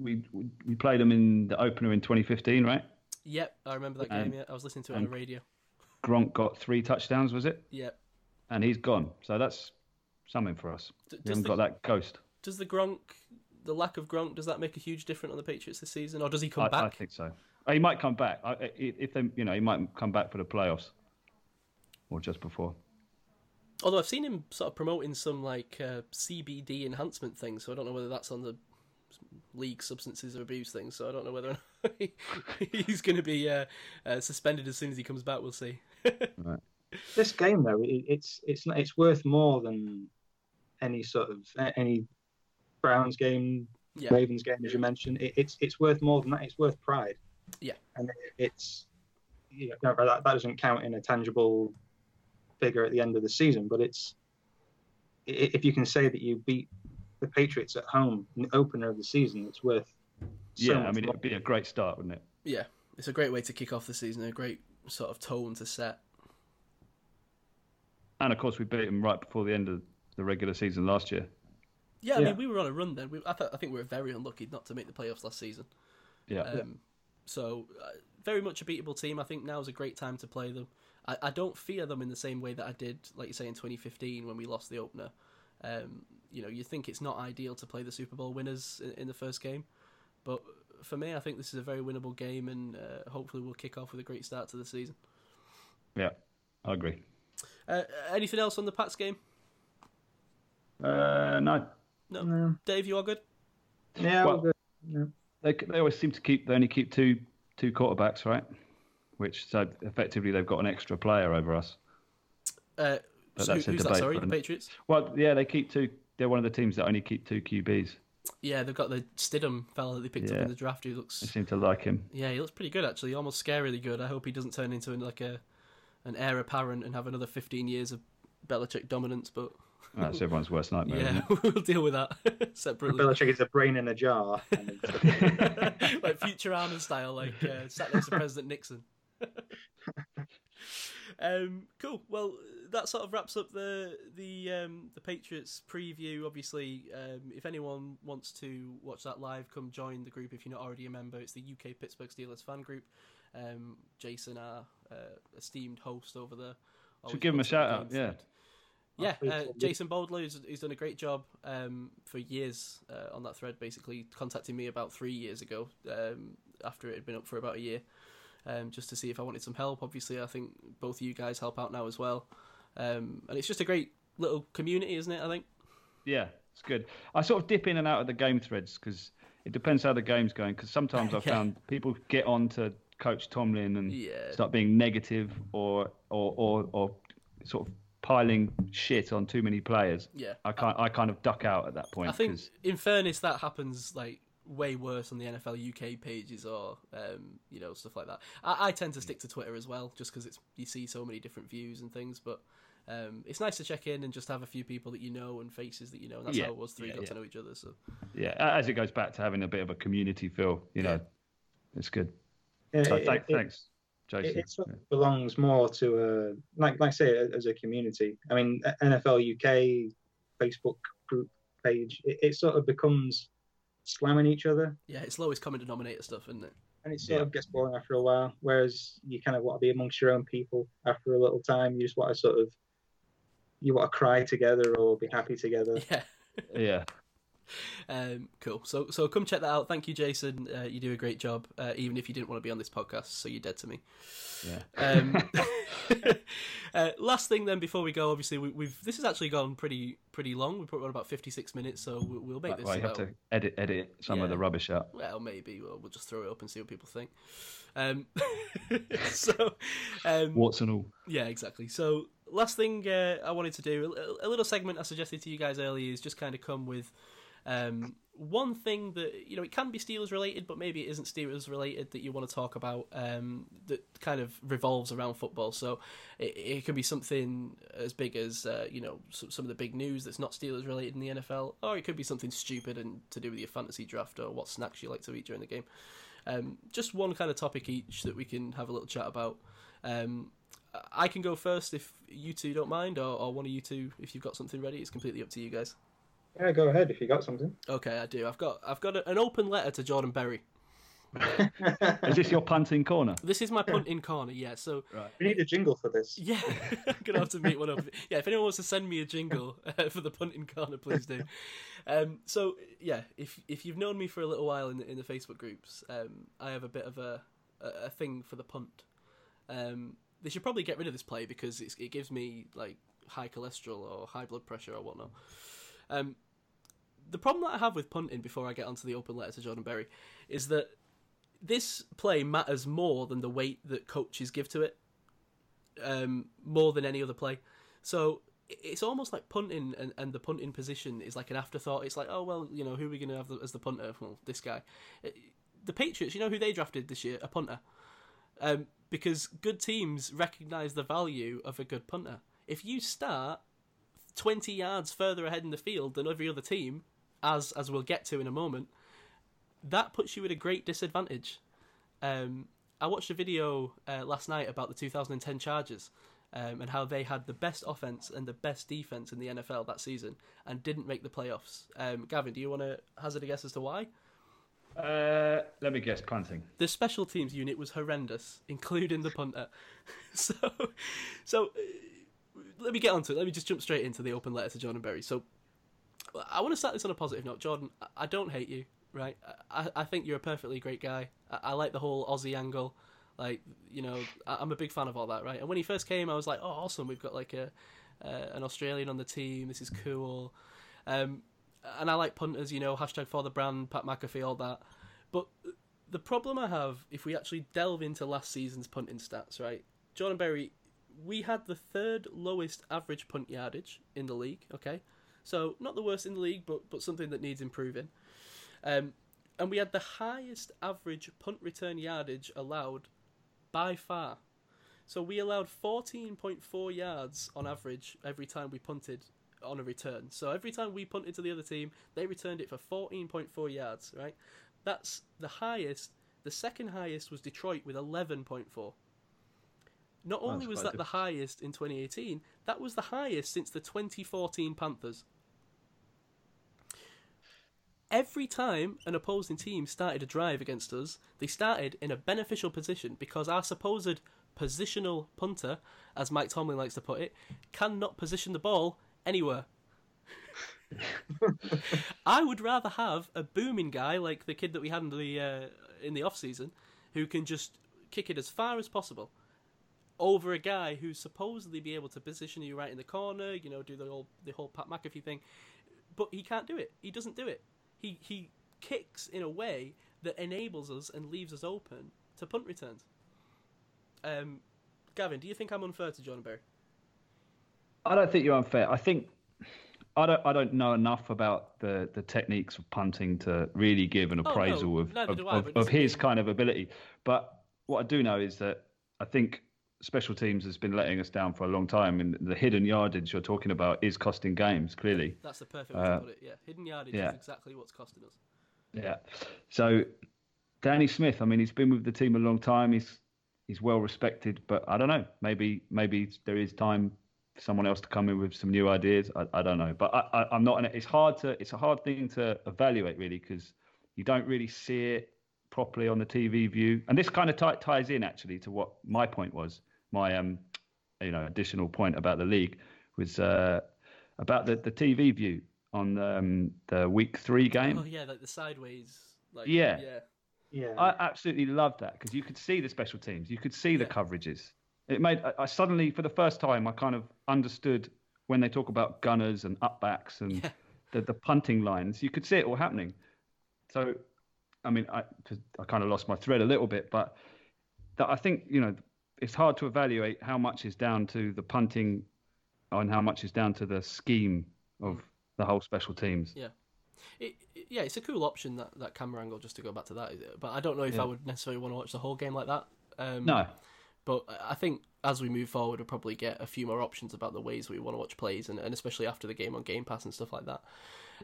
we we played them in the opener in 2015, right? Yep, I remember that game. Yeah, I was listening to it on the radio. Gronk got three touchdowns, was it? Yep. And he's gone, so that's something for us. D- We haven't the, got that ghost. does the Gronk, the lack of Gronk, does that make a huge difference on the Patriots this season, or does he come I, back? I think so. Oh, He might come back. I, if they, you know, he might come back for the playoffs, or just before. Although I've seen him sort of promoting some like uh, CBD enhancement thing, so I don't know whether that's on the league substances of abuse thing. So I don't know whether or not he- he's going to be uh, uh, suspended as soon as he comes back. We'll see. This game though, it, it's it's it's worth more than any sort of any Browns game, Yeah. Ravens game, as you mentioned. It, it's it's worth more than that. It's worth pride. Yeah. and it's you know, that, that doesn't count in a tangible figure at the end of the season, but it's if you can say that you beat the Patriots at home in the opener of the season, it's worth. So yeah, I mean, more. it'd be a great start, wouldn't it? Yeah, it's a great way to kick off the season. A great sort of tone to set. And of course, we beat them right before the end of the regular season last year. Yeah, I Yeah. mean we were on a run then. We, I, th- I think we were very unlucky not to make the playoffs last season. Yeah, Um, So, uh, very much a beatable team. I think now is a great time to play them. I, I don't fear them in the same way that I did, like you say, in 2015 when we lost the opener. Um, you know, you think it's not ideal to play the Super Bowl winners in, in the first game, but for me, I think this is a very winnable game, and uh, hopefully we'll kick off with a great start to the season. yeah, I agree. Uh, anything else on the Pats game? Uh, no, No. No. Dave, you all good? Yeah, Well- we're good. Yeah. they they always seem to keep they only keep two two quarterbacks, right? Which so effectively they've got an extra player over us. Uh, But so who- that's a who's that? debate Sorry, the Patriots. Well, yeah, they keep two. They're one of the teams that only keep two QBs. Yeah, they've got the Stidham fella that they picked up in the draft. Who looks They seem to like him. Yeah, he looks pretty good actually, almost scarily good. I hope he doesn't turn into like a an heir apparent and have another 15 years of Belichick dominance. But That's everyone's worst nightmare. yeah, we'll deal with that separately, Belichick is a brain in a jar. and it's- like Futurama style, like uh, sat next to President Nixon. um, cool. Well, that sort of wraps up the the um, the Patriots preview. Obviously, um, if anyone wants to watch that live, come join the group. If you're not already a member, it's the UK Pittsburgh Steelers fan group. Um, Jason, our esteemed host over there, always give him a shout out, yeah. thread. Yeah, uh. Jason Boldler, who's, who's done a great job um, for years uh, on that thread. Basically, contacting me about three years ago um, after it had been up for about a year, um, just to see if I wanted some help. Obviously, I think both of you guys help out now as well, um, and it's just a great little community, isn't it? I think. Yeah, it's good. I sort of dip in and out of the game threads because it depends how the game's going. Because sometimes I've Yeah. found people get on to Coach Tomlin and Yeah. start being negative or or or, or sort of piling shit on too many players. Yeah. I can't. I kind of duck out at that point. I think, 'cause- in fairness, that happens like way worse on the NFL UK pages or um, you know stuff like that. I, I tend to stick to Twitter as well, just because it's you see so many different views and things. But um, it's nice to check in and just have a few people that you know and faces that you know. And that's Yeah, how it was three yeah, got yeah. to know each other. So yeah, as it goes back to having a bit of a community feel, you know, Yeah. it's good. Yeah, So it- thanks, it, Jason. it sort of belongs more to a like like I say as a community. I mean, NFL UK Facebook group page. It, it sort of becomes slamming each other, yeah, it's lowest common denominator stuff, isn't it? and it sort Yeah. of gets boring after a while. Whereas you kind of want to be amongst your own people after a little time. You just want to sort of you want to cry together or be happy together. Yeah. yeah, Um, cool. So so come check that out. Thank you, Jason. Uh, you do a great job, uh, even if you didn't want to be on this podcast. So you're dead to me. yeah. Um, uh, last thing then before we go, obviously we, we've this has actually gone pretty pretty long. We've probably got about fifty six minutes, so we'll, we'll make this. Well, you have to edit edit some of the rubbish out. Well, maybe we'll, we'll just throw it up and see what people think. Um, so, um, Warts and all. yeah, exactly. So, last thing uh, I wanted to do, a, a little segment I suggested to you guys earlier is just kind of come with Um, one thing that you know it can be Steelers related, but maybe it isn't Steelers related that you want to talk about um, that kind of revolves around football. So it, it can be something as big as uh, you know some, some of the big news that's not Steelers related in the NFL, or it could be something stupid and to do with your fantasy draft or what snacks you like to eat during the game. Um, just one kind of topic each that we can have a little chat about. Um, I can go first if you two don't mind, or, or one of you two if you've got something ready. It's completely up to you guys. Yeah, go ahead if you got something. Okay, I do. I've got I've got a, an open letter to Jordan Berry. Is this your punting corner? This is my punt in corner. Yeah, so We need a jingle for this. yeah, I'm gonna have to meet one up. Yeah, if anyone wants to send me a jingle uh, for the punt in corner, please do. Um, so yeah, if if you've known me for a little while in the, in the Facebook groups, um, I have a bit of a a, a thing for the punt. Um, they should probably get rid of this play because it's, it gives me like high cholesterol or high blood pressure or whatnot. Um, the problem that I have with punting before I get onto the open letter to Jordan Berry is that this play matters more than the weight that coaches give to it, um, more than any other play. So it's almost like punting, and, and the punting position is like an afterthought. It's like, oh well, you know, who are we going to have as the punter? Well, this guy. Uh, The Patriots, you know who they drafted this year? A punter. Um, because good teams recognise the value of a good punter. If you start 20 yards further ahead in the field than every other team, as as we'll get to in a moment, that puts you at a great disadvantage. Um, I watched a video uh, last night about the 2010 Chargers um, and how they had the best offense and the best defense in the NFL that season and didn't make the playoffs. Um, Gavin, do you want to hazard a guess as to why? Uh, let me guess, punting. The special teams unit was horrendous, including the punter. so, so let me get onto it. Let me just jump straight into the open letter to Jordan Berry. So, I want to start this on a positive note. Jordan, I- don't hate you, right? I, I think you're a perfectly great guy. I, I like the whole Aussie angle. Like, you know, I, I'm a big fan of all that, right? And when he first came, I was like, oh, awesome. We've got like a uh, an Australian on the team. This is cool. Um, and I like punters, you know, hashtag for the brand, Pat McAfee, all that. But the problem I have, if we actually delve into last season's punting stats, right? Jordan Berry, we had the third lowest average punt yardage in the league, okay? So not the worst in the league, but but something that needs improving. Um, and we had the highest average punt return yardage allowed by far. So we allowed 14.4 yards on average every time we punted on a return. So every time we punted to the other team, they returned it for 14.4 yards, right? That's the highest. The second highest was Detroit with 11.4. Not only was that the highest in 2018, that was the highest since the 2014 Panthers. Every time an opposing team started a drive against us, they started in a beneficial position because our supposed positional punter, as Mike Tomlin likes to put it, cannot position the ball anywhere. I would rather have a booming guy like the kid that we had in the uh, in the off season, who can just kick it as far as possible, over a guy who's supposedly be able to position you right in the corner, you know, do the whole the whole Pat McAfee thing, but he can't do it. He doesn't do it. He he kicks in a way that enables us and leaves us open to punt returns. Um, Gavin, do you think I'm unfair to Jordan Berry? I don't think you're unfair. I think I don't. I don't know enough about the, the techniques of punting to really give an Oh, no, appraisal of of, I, of, of his kind of ability. But what I do know is that I think special teams has been letting us down for a long time, and the hidden yardage you're talking about is costing games. Clearly, That's the perfect way Uh, to put it. Yeah, hidden yardage yeah. is exactly what's costing us. Yeah. So Danny Smith, I mean, he's been with the team a long time. He's he's well respected, but I don't know. Maybe maybe there is time for someone else to come in with some new ideas. I, I don't know, but I, I, I'm not. It's hard to. It's a hard thing to evaluate really because you don't really see it properly on the TV view. And this kind of t- ties in actually to what my point was. My um, you know, additional point about the league was uh, about the, the TV view on um, the week three game. Oh yeah, like the sideways. Like Yeah. yeah. Yeah. I absolutely loved that because you could see the special teams, you could see the Yeah. coverages. It made I, I suddenly, for the first time, I kind of understood when they talk about gunners and upbacks and Yeah. the, the punting lines. You could see it all happening. So, I mean, I 'cause I kind of lost my thread a little bit, but that I think you know it's hard to evaluate how much is down to the punting and how much is down to the scheme of the whole special teams. Yeah. It, it- yeah, it's a cool option that, that camera angle. Just to go back to that, but I don't know if Yeah. I would necessarily want to watch the whole game like that. Um, No, But I think as we move forward, we'll probably get a few more options about the ways we want to watch plays, and, and especially after the game on Game Pass and stuff like that.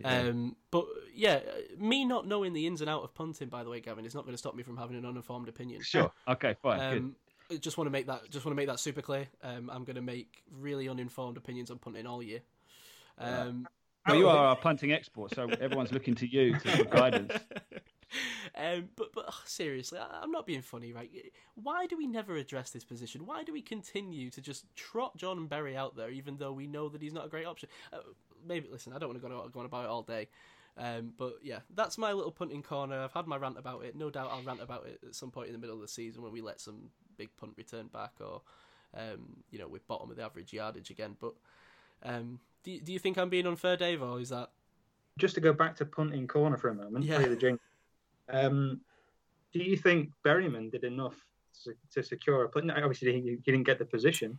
Um, but yeah, me not knowing the ins and out of punting, by the way, Gavin, is not going to stop me from having an uninformed opinion. sure. Okay, fine. good. Um, I just want to make that just want to make that super clear. Um, I'm going to make really uninformed opinions on punting all year. Um, Well, you are our punting expert, so everyone's looking to you to for guidance. um, but but ugh, seriously, I, I'm not being funny, right? Why do we never address this position? Why do we continue to just trot John Berry out there, even though we know that he's not a great option? Uh, maybe listen, I don't want to go on, go on about it all day. Um, but yeah, that's my little punting corner. I've had my rant about it. No doubt I'll rant about it at some point in the middle of the season when we let some big punt return back, or um, you know, with bottom of the average yardage again. But um, do you- do you think I'm being unfair, Dave, or is that Just to go back to punting corner for a moment, Yeah. the. Um, do you think Berryman did enough to, to secure a punt? Obviously, he, he didn't get the position.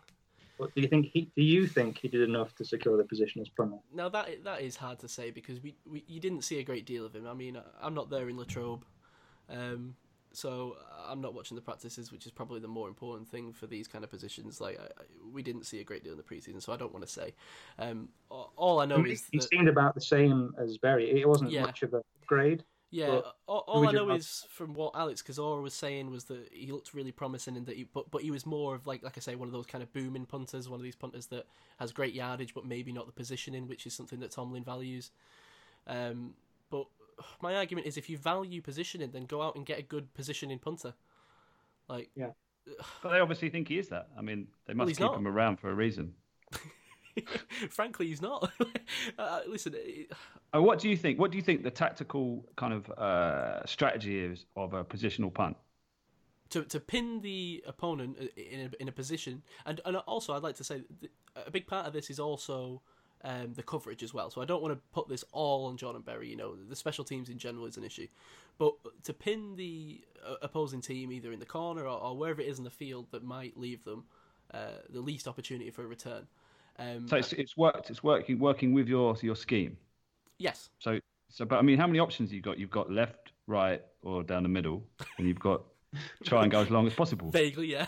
But do you think he? Do you think he did enough to secure the position as punter? Now that that is hard to say because we, we you didn't see a great deal of him. I mean, I'm not there in Latrobe, um, so I'm not watching the practices, which is probably the more important thing for these kind of positions. Like I, we didn't see a great deal in the preseason, so I don't want to say. Um, all I know he, is he that, seemed about the same as Berry. It wasn't Yeah. much of a grade. yeah, all, all I know have- is from what Alex Kozora was saying was that he looked really promising and that he, but but he was more of like like I say one of those kind of booming punters, one of these punters that has great yardage but maybe not the positioning, which is something that Tomlin values. Um, but my argument is if you value positioning, then go out and get a good positioning punter. Like, yeah. But they obviously think he is that. I mean, they must he's keep not. him around for a reason. frankly, he's not. uh, listen, it- Uh, what do you think? What do you think the tactical kind of uh, strategy is of a positional punt? to to pin the opponent in a, in a position, and and also I'd like to say that a big part of this is also um, the coverage as well. So I don't want to put this all on Jordan Berry. You know, the special teams in general is an issue, but to pin the uh, opposing team either in the corner or, or wherever it is in the field that might leave them uh, the least opportunity for a return. Um, So it's, it's worked. It's working working with your your scheme. yes, So so, but I mean, how many options you've got? You've got left, right, or down the middle, and you've got try and go as long as possible. vaguely, yeah.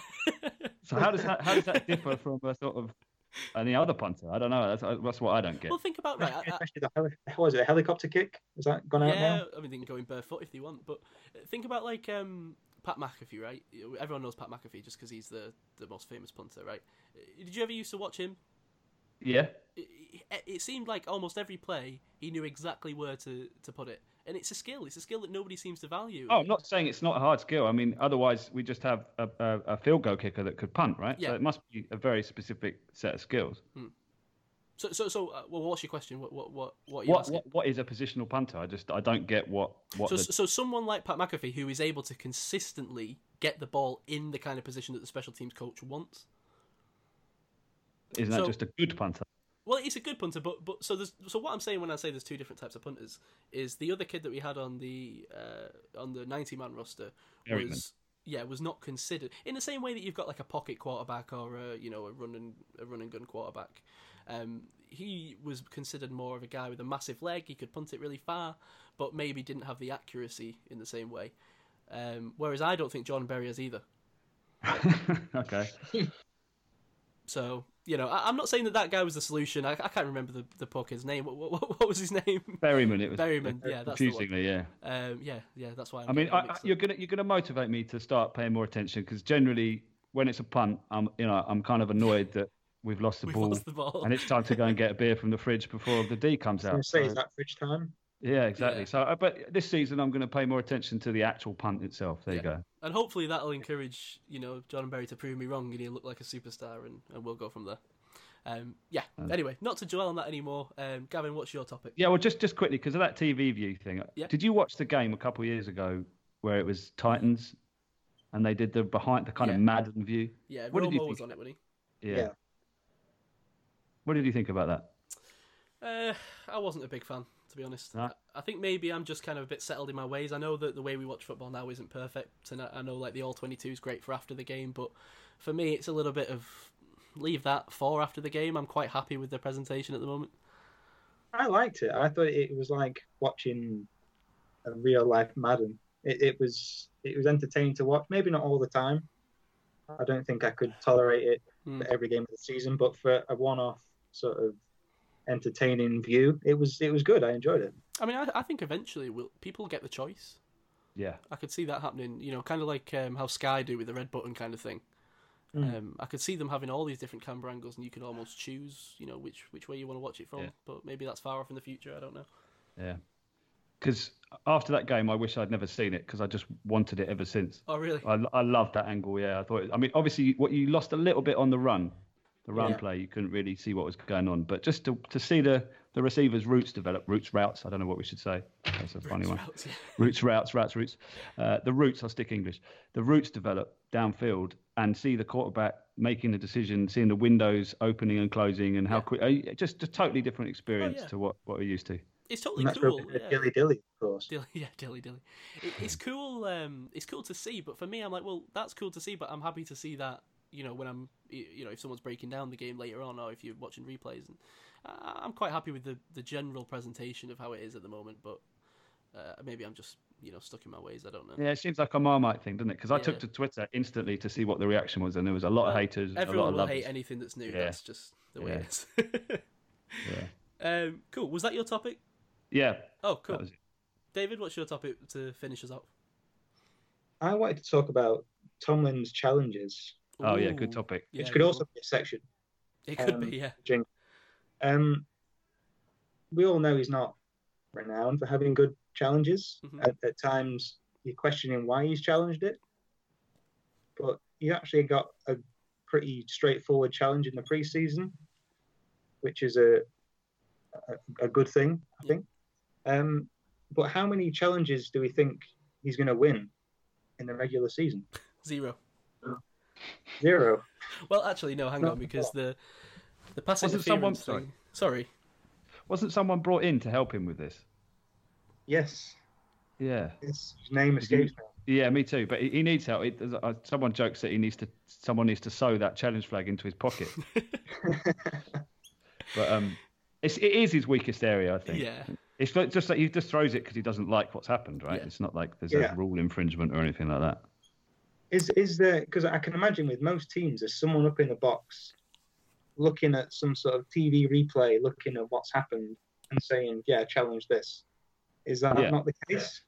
So how does that how does that differ from a sort of any other punter? I don't know. That's that's what I don't get. well, think about right. I- I- the heli- was it a helicopter kick? Has that gone out yeah, now? I mean, they can go in barefoot if they want, but uh, think about like um, Pat McAfee, right? Everyone knows Pat McAfee just because he's the, the most famous punter, right? Uh, Did you ever used to watch him? Yeah. It, it, it seemed like almost every play he knew exactly where to, to put it, and it's a skill. It's a skill that nobody seems to value. Oh, I'm not saying it's not a hard skill. I mean, otherwise we just have a, a, a field goal kicker that could punt, right? Yeah. So it must be a very specific set of skills. So, so, so, uh, well, what's your question? What, what, what, what are you What, asking? what what is a positional punter? I just I don't get what what So, the, so someone like Pat McAfee who is able to consistently get the ball in the kind of position that the special teams coach wants. isn't that just a good punter? Well, he's a good punter, but but so there's so what I'm saying when I say there's two different types of punters is the other kid that we had on the uh, on the 90 man roster Berryman. was yeah was not considered in the same way that you've got like a pocket quarterback or a you know a run and a run and gun quarterback. Um, he was considered more of a guy with a massive leg. He could punt it really far, but maybe didn't have the accuracy in the same way. Um, whereas I don't think John Berry has either. okay. So you know, I, I'm not saying that that guy was the solution. I, I can't remember the the poor kid's name. What, what, what was his name? Berryman, it was Berryman, yeah, that's the one. confusingly, yeah. Um, yeah, yeah, that's why. I'm I mean, I, I- you're gonna you're gonna motivate me to start paying more attention because generally when it's a punt, I'm you know I'm kind of annoyed that we've lost the We've ball lost the ball. and it's time to go and get a beer from the fridge before the D comes out. say, So- is that fridge time? Yeah, exactly. Yeah. So, uh, but this season I'm going to pay more attention to the actual punt itself. There you go. and hopefully that'll encourage you know John Berry to prove me wrong and he'll look like a superstar and, and we'll go from there. Um, yeah. Anyway, not to dwell on that anymore. Um, Gavin, what's your topic? Yeah, well, just just quickly because of that TV view thing. Yeah. Did you watch the game a couple of years ago where it was Titans and they did the behind the kind Yeah. of Madden view? Yeah, What did you Romo was think? on it, wasn't Yeah. Yeah. What did you think about that? Uh, I wasn't a big fan, to be honest. No? I, I think maybe I'm just kind of a bit settled in my ways. I know that the way we watch football now isn't perfect, and I, I know like the all 22 is great for after the game, but for me it's a little bit of leave that for after the game. I'm quite happy with the presentation at the moment. I liked it. I thought it was like watching a real life Madden. It, it was it was entertaining to watch. Maybe not all the time. I don't think I could tolerate it Hmm. for every game of the season, but for a one-off sort of entertaining view, it was it was good. I enjoyed it. I mean, I, I think eventually will people get the choice. Yeah, I could see that happening. You know, kind of like um, how Sky do with the red button kind of thing. Mm. Um, I could see them having all these different camera angles, and you could almost choose, you know, which which way you want to watch it from. Yeah. But maybe that's far off in the future. I don't know. yeah. Because after that game, I wish I'd never seen it because I just wanted it ever since. Oh, really? I, I loved that angle. Yeah, I thought. I mean, obviously, what you lost a little bit on the run, the run Yeah. play. You couldn't really see what was going on, but just to to see the the receivers' routes develop, routes routes. I don't know what we should say. That's a funny one. Routes, yeah. Roots, routes, routes, roots. Uh, the roots, I'll stick English. The roots develop downfield and see the quarterback making the decision, seeing the windows opening and closing, and how Yeah. quick. uh, Just a totally different experience yeah. to what, what we're used to. It's totally cool. where yeah. dilly dilly, of course. Dilly, yeah, dilly dilly. It, it's cool. Um, it's cool to see, but for me, I'm like, well, that's cool to see, but I'm happy to see that. You know, when I'm, you know, if someone's breaking down the game later on, or if you're watching replays, and uh, I'm quite happy with the the general presentation of how it is at the moment. But uh, maybe I'm just, you know, stuck in my ways. I don't know. Yeah, it seems like a Marmite thing, doesn't it? Because I Yeah. took to Twitter instantly to see what the reaction was, and there was a lot of Well, haters, a lot Everyone of will lovers. hate anything that's new. Yeah. That's just the way Yeah. it is. Yeah. um, cool. Was that your topic? yeah, Oh, cool. that was it. David, what's your topic to finish us off? I wanted to talk about Tomlin's challenges, Oh yeah, good topic. Yeah, which could also on. be a section. It could um, be, yeah. Um, we all know he's not renowned for having good challenges. Mhm. At, at times, you're questioning why he's challenged it, but he actually got a pretty straightforward challenge in the preseason, which is a a, a good thing, I Yeah. think. Um, but how many challenges do we think he's going to win in the regular season? Zero. Zero. Well, actually, no. Hang No, on, because the the pass Wasn't someone- thing. Sorry. Wasn't someone brought in to help him with this? Yes. Yeah. His name escapes me. Yeah, me too. But he, he needs help. It, there's a- someone jokes that he needs to. Someone needs to sew that challenge flag into his pocket. but um, it's, it is his weakest area, I think. Yeah. It's like- just like he just throws it because he doesn't like what's happened, right? Yeah. It's not like there's Yeah. a rule infringement or anything like that. Is is there because I can imagine with most teams there's someone up in the box looking at some sort of TV replay, looking at what's happened and saying, "Yeah, challenge this." Is that Yeah. not the case?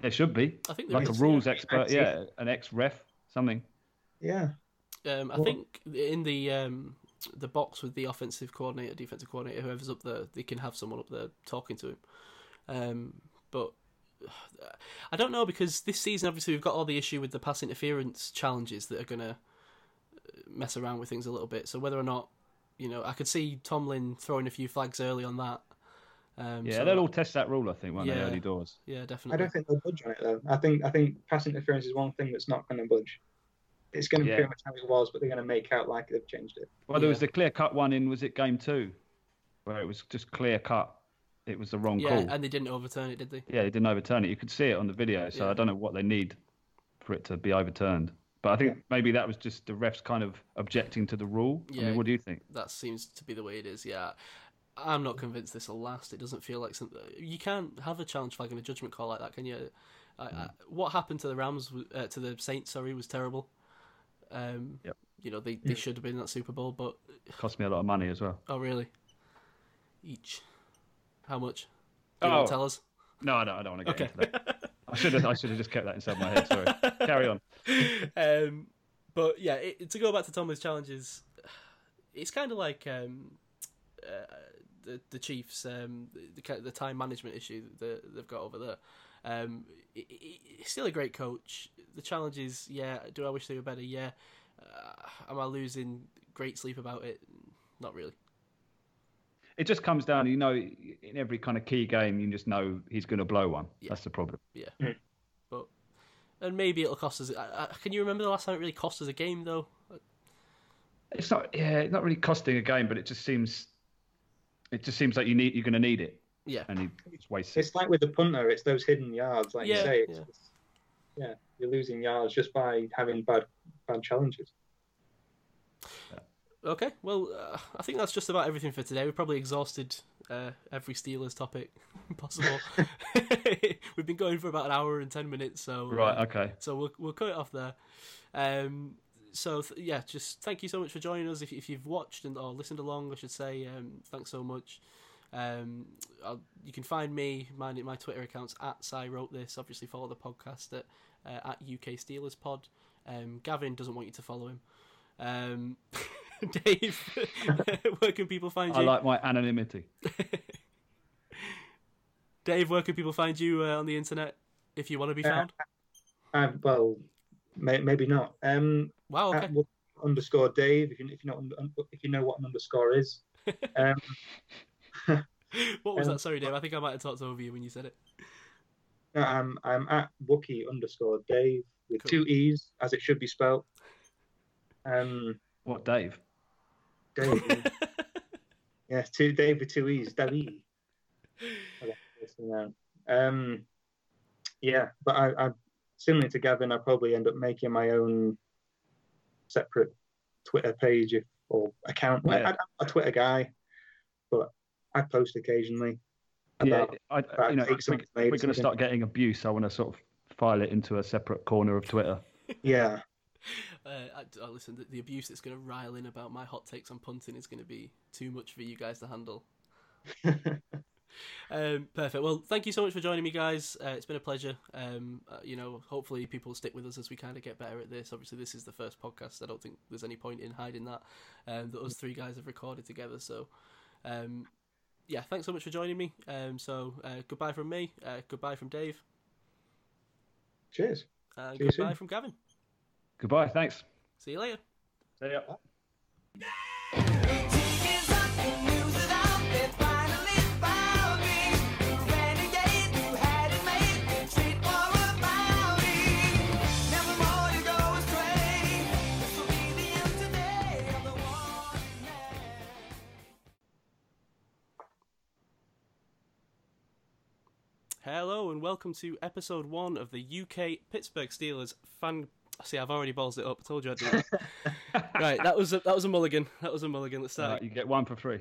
There should be I think like a rules yeah. expert, yeah, an ex ref, something. Yeah. Um, I Well- think in the um, the box with the offensive coordinator, defensive coordinator, whoever's up there, they can have someone up there talking to him. Um, but I don't know because this season, obviously, we've got all the issue with the pass interference challenges that are going to mess around with things a little bit. So whether or not, you know, I could see Tomlin throwing a few flags early on that. Um, Yeah, so- they'll all test that rule, I think, won't they, early doors? yeah, definitely. I don't think they'll budge on it though. I think I think pass interference is one thing that's not going to budge. It's going to be Yeah. pretty much how it was, but they're going to make out like they've changed it. Well, there was Yeah. the clear cut one in, was it game two? Where it was just clear cut. It was the wrong yeah, call. and they didn't overturn it, did they? Yeah, they didn't overturn it. You could see it on the video, so Yeah. I don't know what they need for it to be overturned. But I think maybe that was just the refs kind of objecting to the rule. I Yeah. mean, what do you think? that seems to be the way it is. Yeah, I'm not convinced this will last. It doesn't feel like something you can't have a challenge flag and a judgment call like that, can you? I, I, what happened to the Rams, uh, to the Saints, sorry, was terrible. Um, Yep. You know they, they should have been in that Super Bowl, but Cost me a lot of money as well. oh really? Each, how much? Do you want Oh. to tell us? No, I don't, I don't want to get Okay. into that. I should have I should have just kept that inside my head. Sorry. Carry on. um, but yeah, it, to go back to Tomlin's challenges, it's kind of like um, uh, the the Chiefs, um, the, the time management issue that they've got over there. Um, he- he- he's still a great coach. The challenges, yeah. Do I wish they were better? Yeah. Uh, am I losing great sleep about it? Not really. It just comes down, you know, in every kind of key game, you just know he's going to blow one. Yeah. That's the problem. Yeah. Mm. But and maybe it'll cost us. I, I, can you remember the last time it really cost us a game though? It's not, yeah, it's not really costing a game, but it just seems, it just seems like you need, you're going to need it, Yeah. and it's wasted. It's like with the punter; it's those hidden yards, like Yeah, you say. It's, yeah. it's- yeah, you're losing yards just by having bad bad challenges. Okay, well, uh, I think that's just about everything for today. We've probably exhausted uh, every Steelers topic possible. We've been going for about an hour and ten minutes, so uh, Right. Okay. so we'll we'll cut it off there. Um, so th- yeah, just thank you so much for joining us. If if you've watched and or listened along, I should say, um, thanks so much. Um, I'll, you can find me my my Twitter accounts at Cy wrote this. Obviously, follow the podcast at uh, at UK Steelers Pod. Um, Gavin doesn't want you to follow him. Um, Dave, where can people find you? I like my anonymity. Dave, where can people find you uh, on the internet if you want to be found? Uh, well, may, maybe not. Um, wow, okay. at underscore Dave. If you if you know if you know what an underscore is. Um, what was um, that? Sorry, Dave. I think I might have talked over you when you said it. no, I'm I'm at Wookie underscore Dave with Cool. two e's as it should be spelled. Um, What, Dave? Dave. yeah, two Dave with two e's. David. Um, yeah, but I, I similar to Gavin, I probably end up making my own separate Twitter page if, or account. I, Yeah. I'm a Twitter guy, but I post occasionally. Yeah, about- I, about you know, we, we're going to start getting abuse, I want to sort of file it into a separate corner of Twitter. yeah. Uh, I, oh, listen, the, the abuse that's going to rile in about my hot takes on punting is going to be too much for you guys to handle. um, perfect. Well, thank you so much for joining me, guys. Uh, it's been a pleasure. Um, uh, you know, hopefully people stick with us as we kind of get better at this. Obviously, this is the first podcast. I don't think there's any point in hiding that um, that us three guys have recorded together. So, um, yeah, thanks so much for joining me. Um, so, uh, goodbye from me. Uh, goodbye from Dave. Cheers. Goodbye from Gavin. Goodbye. Thanks. See you later. See ya. Chickens up and news it out, they finally found me. Renegade who had it made, street war about me. Never more you go astray. This will be the end today of the warning man. Hello and welcome to episode one of the UK Pittsburgh Steelers fan. See, I've already balls it up. I told you I'd do that. right, that was a, that was a mulligan. That was a mulligan. Let's start. Right, you get one for free.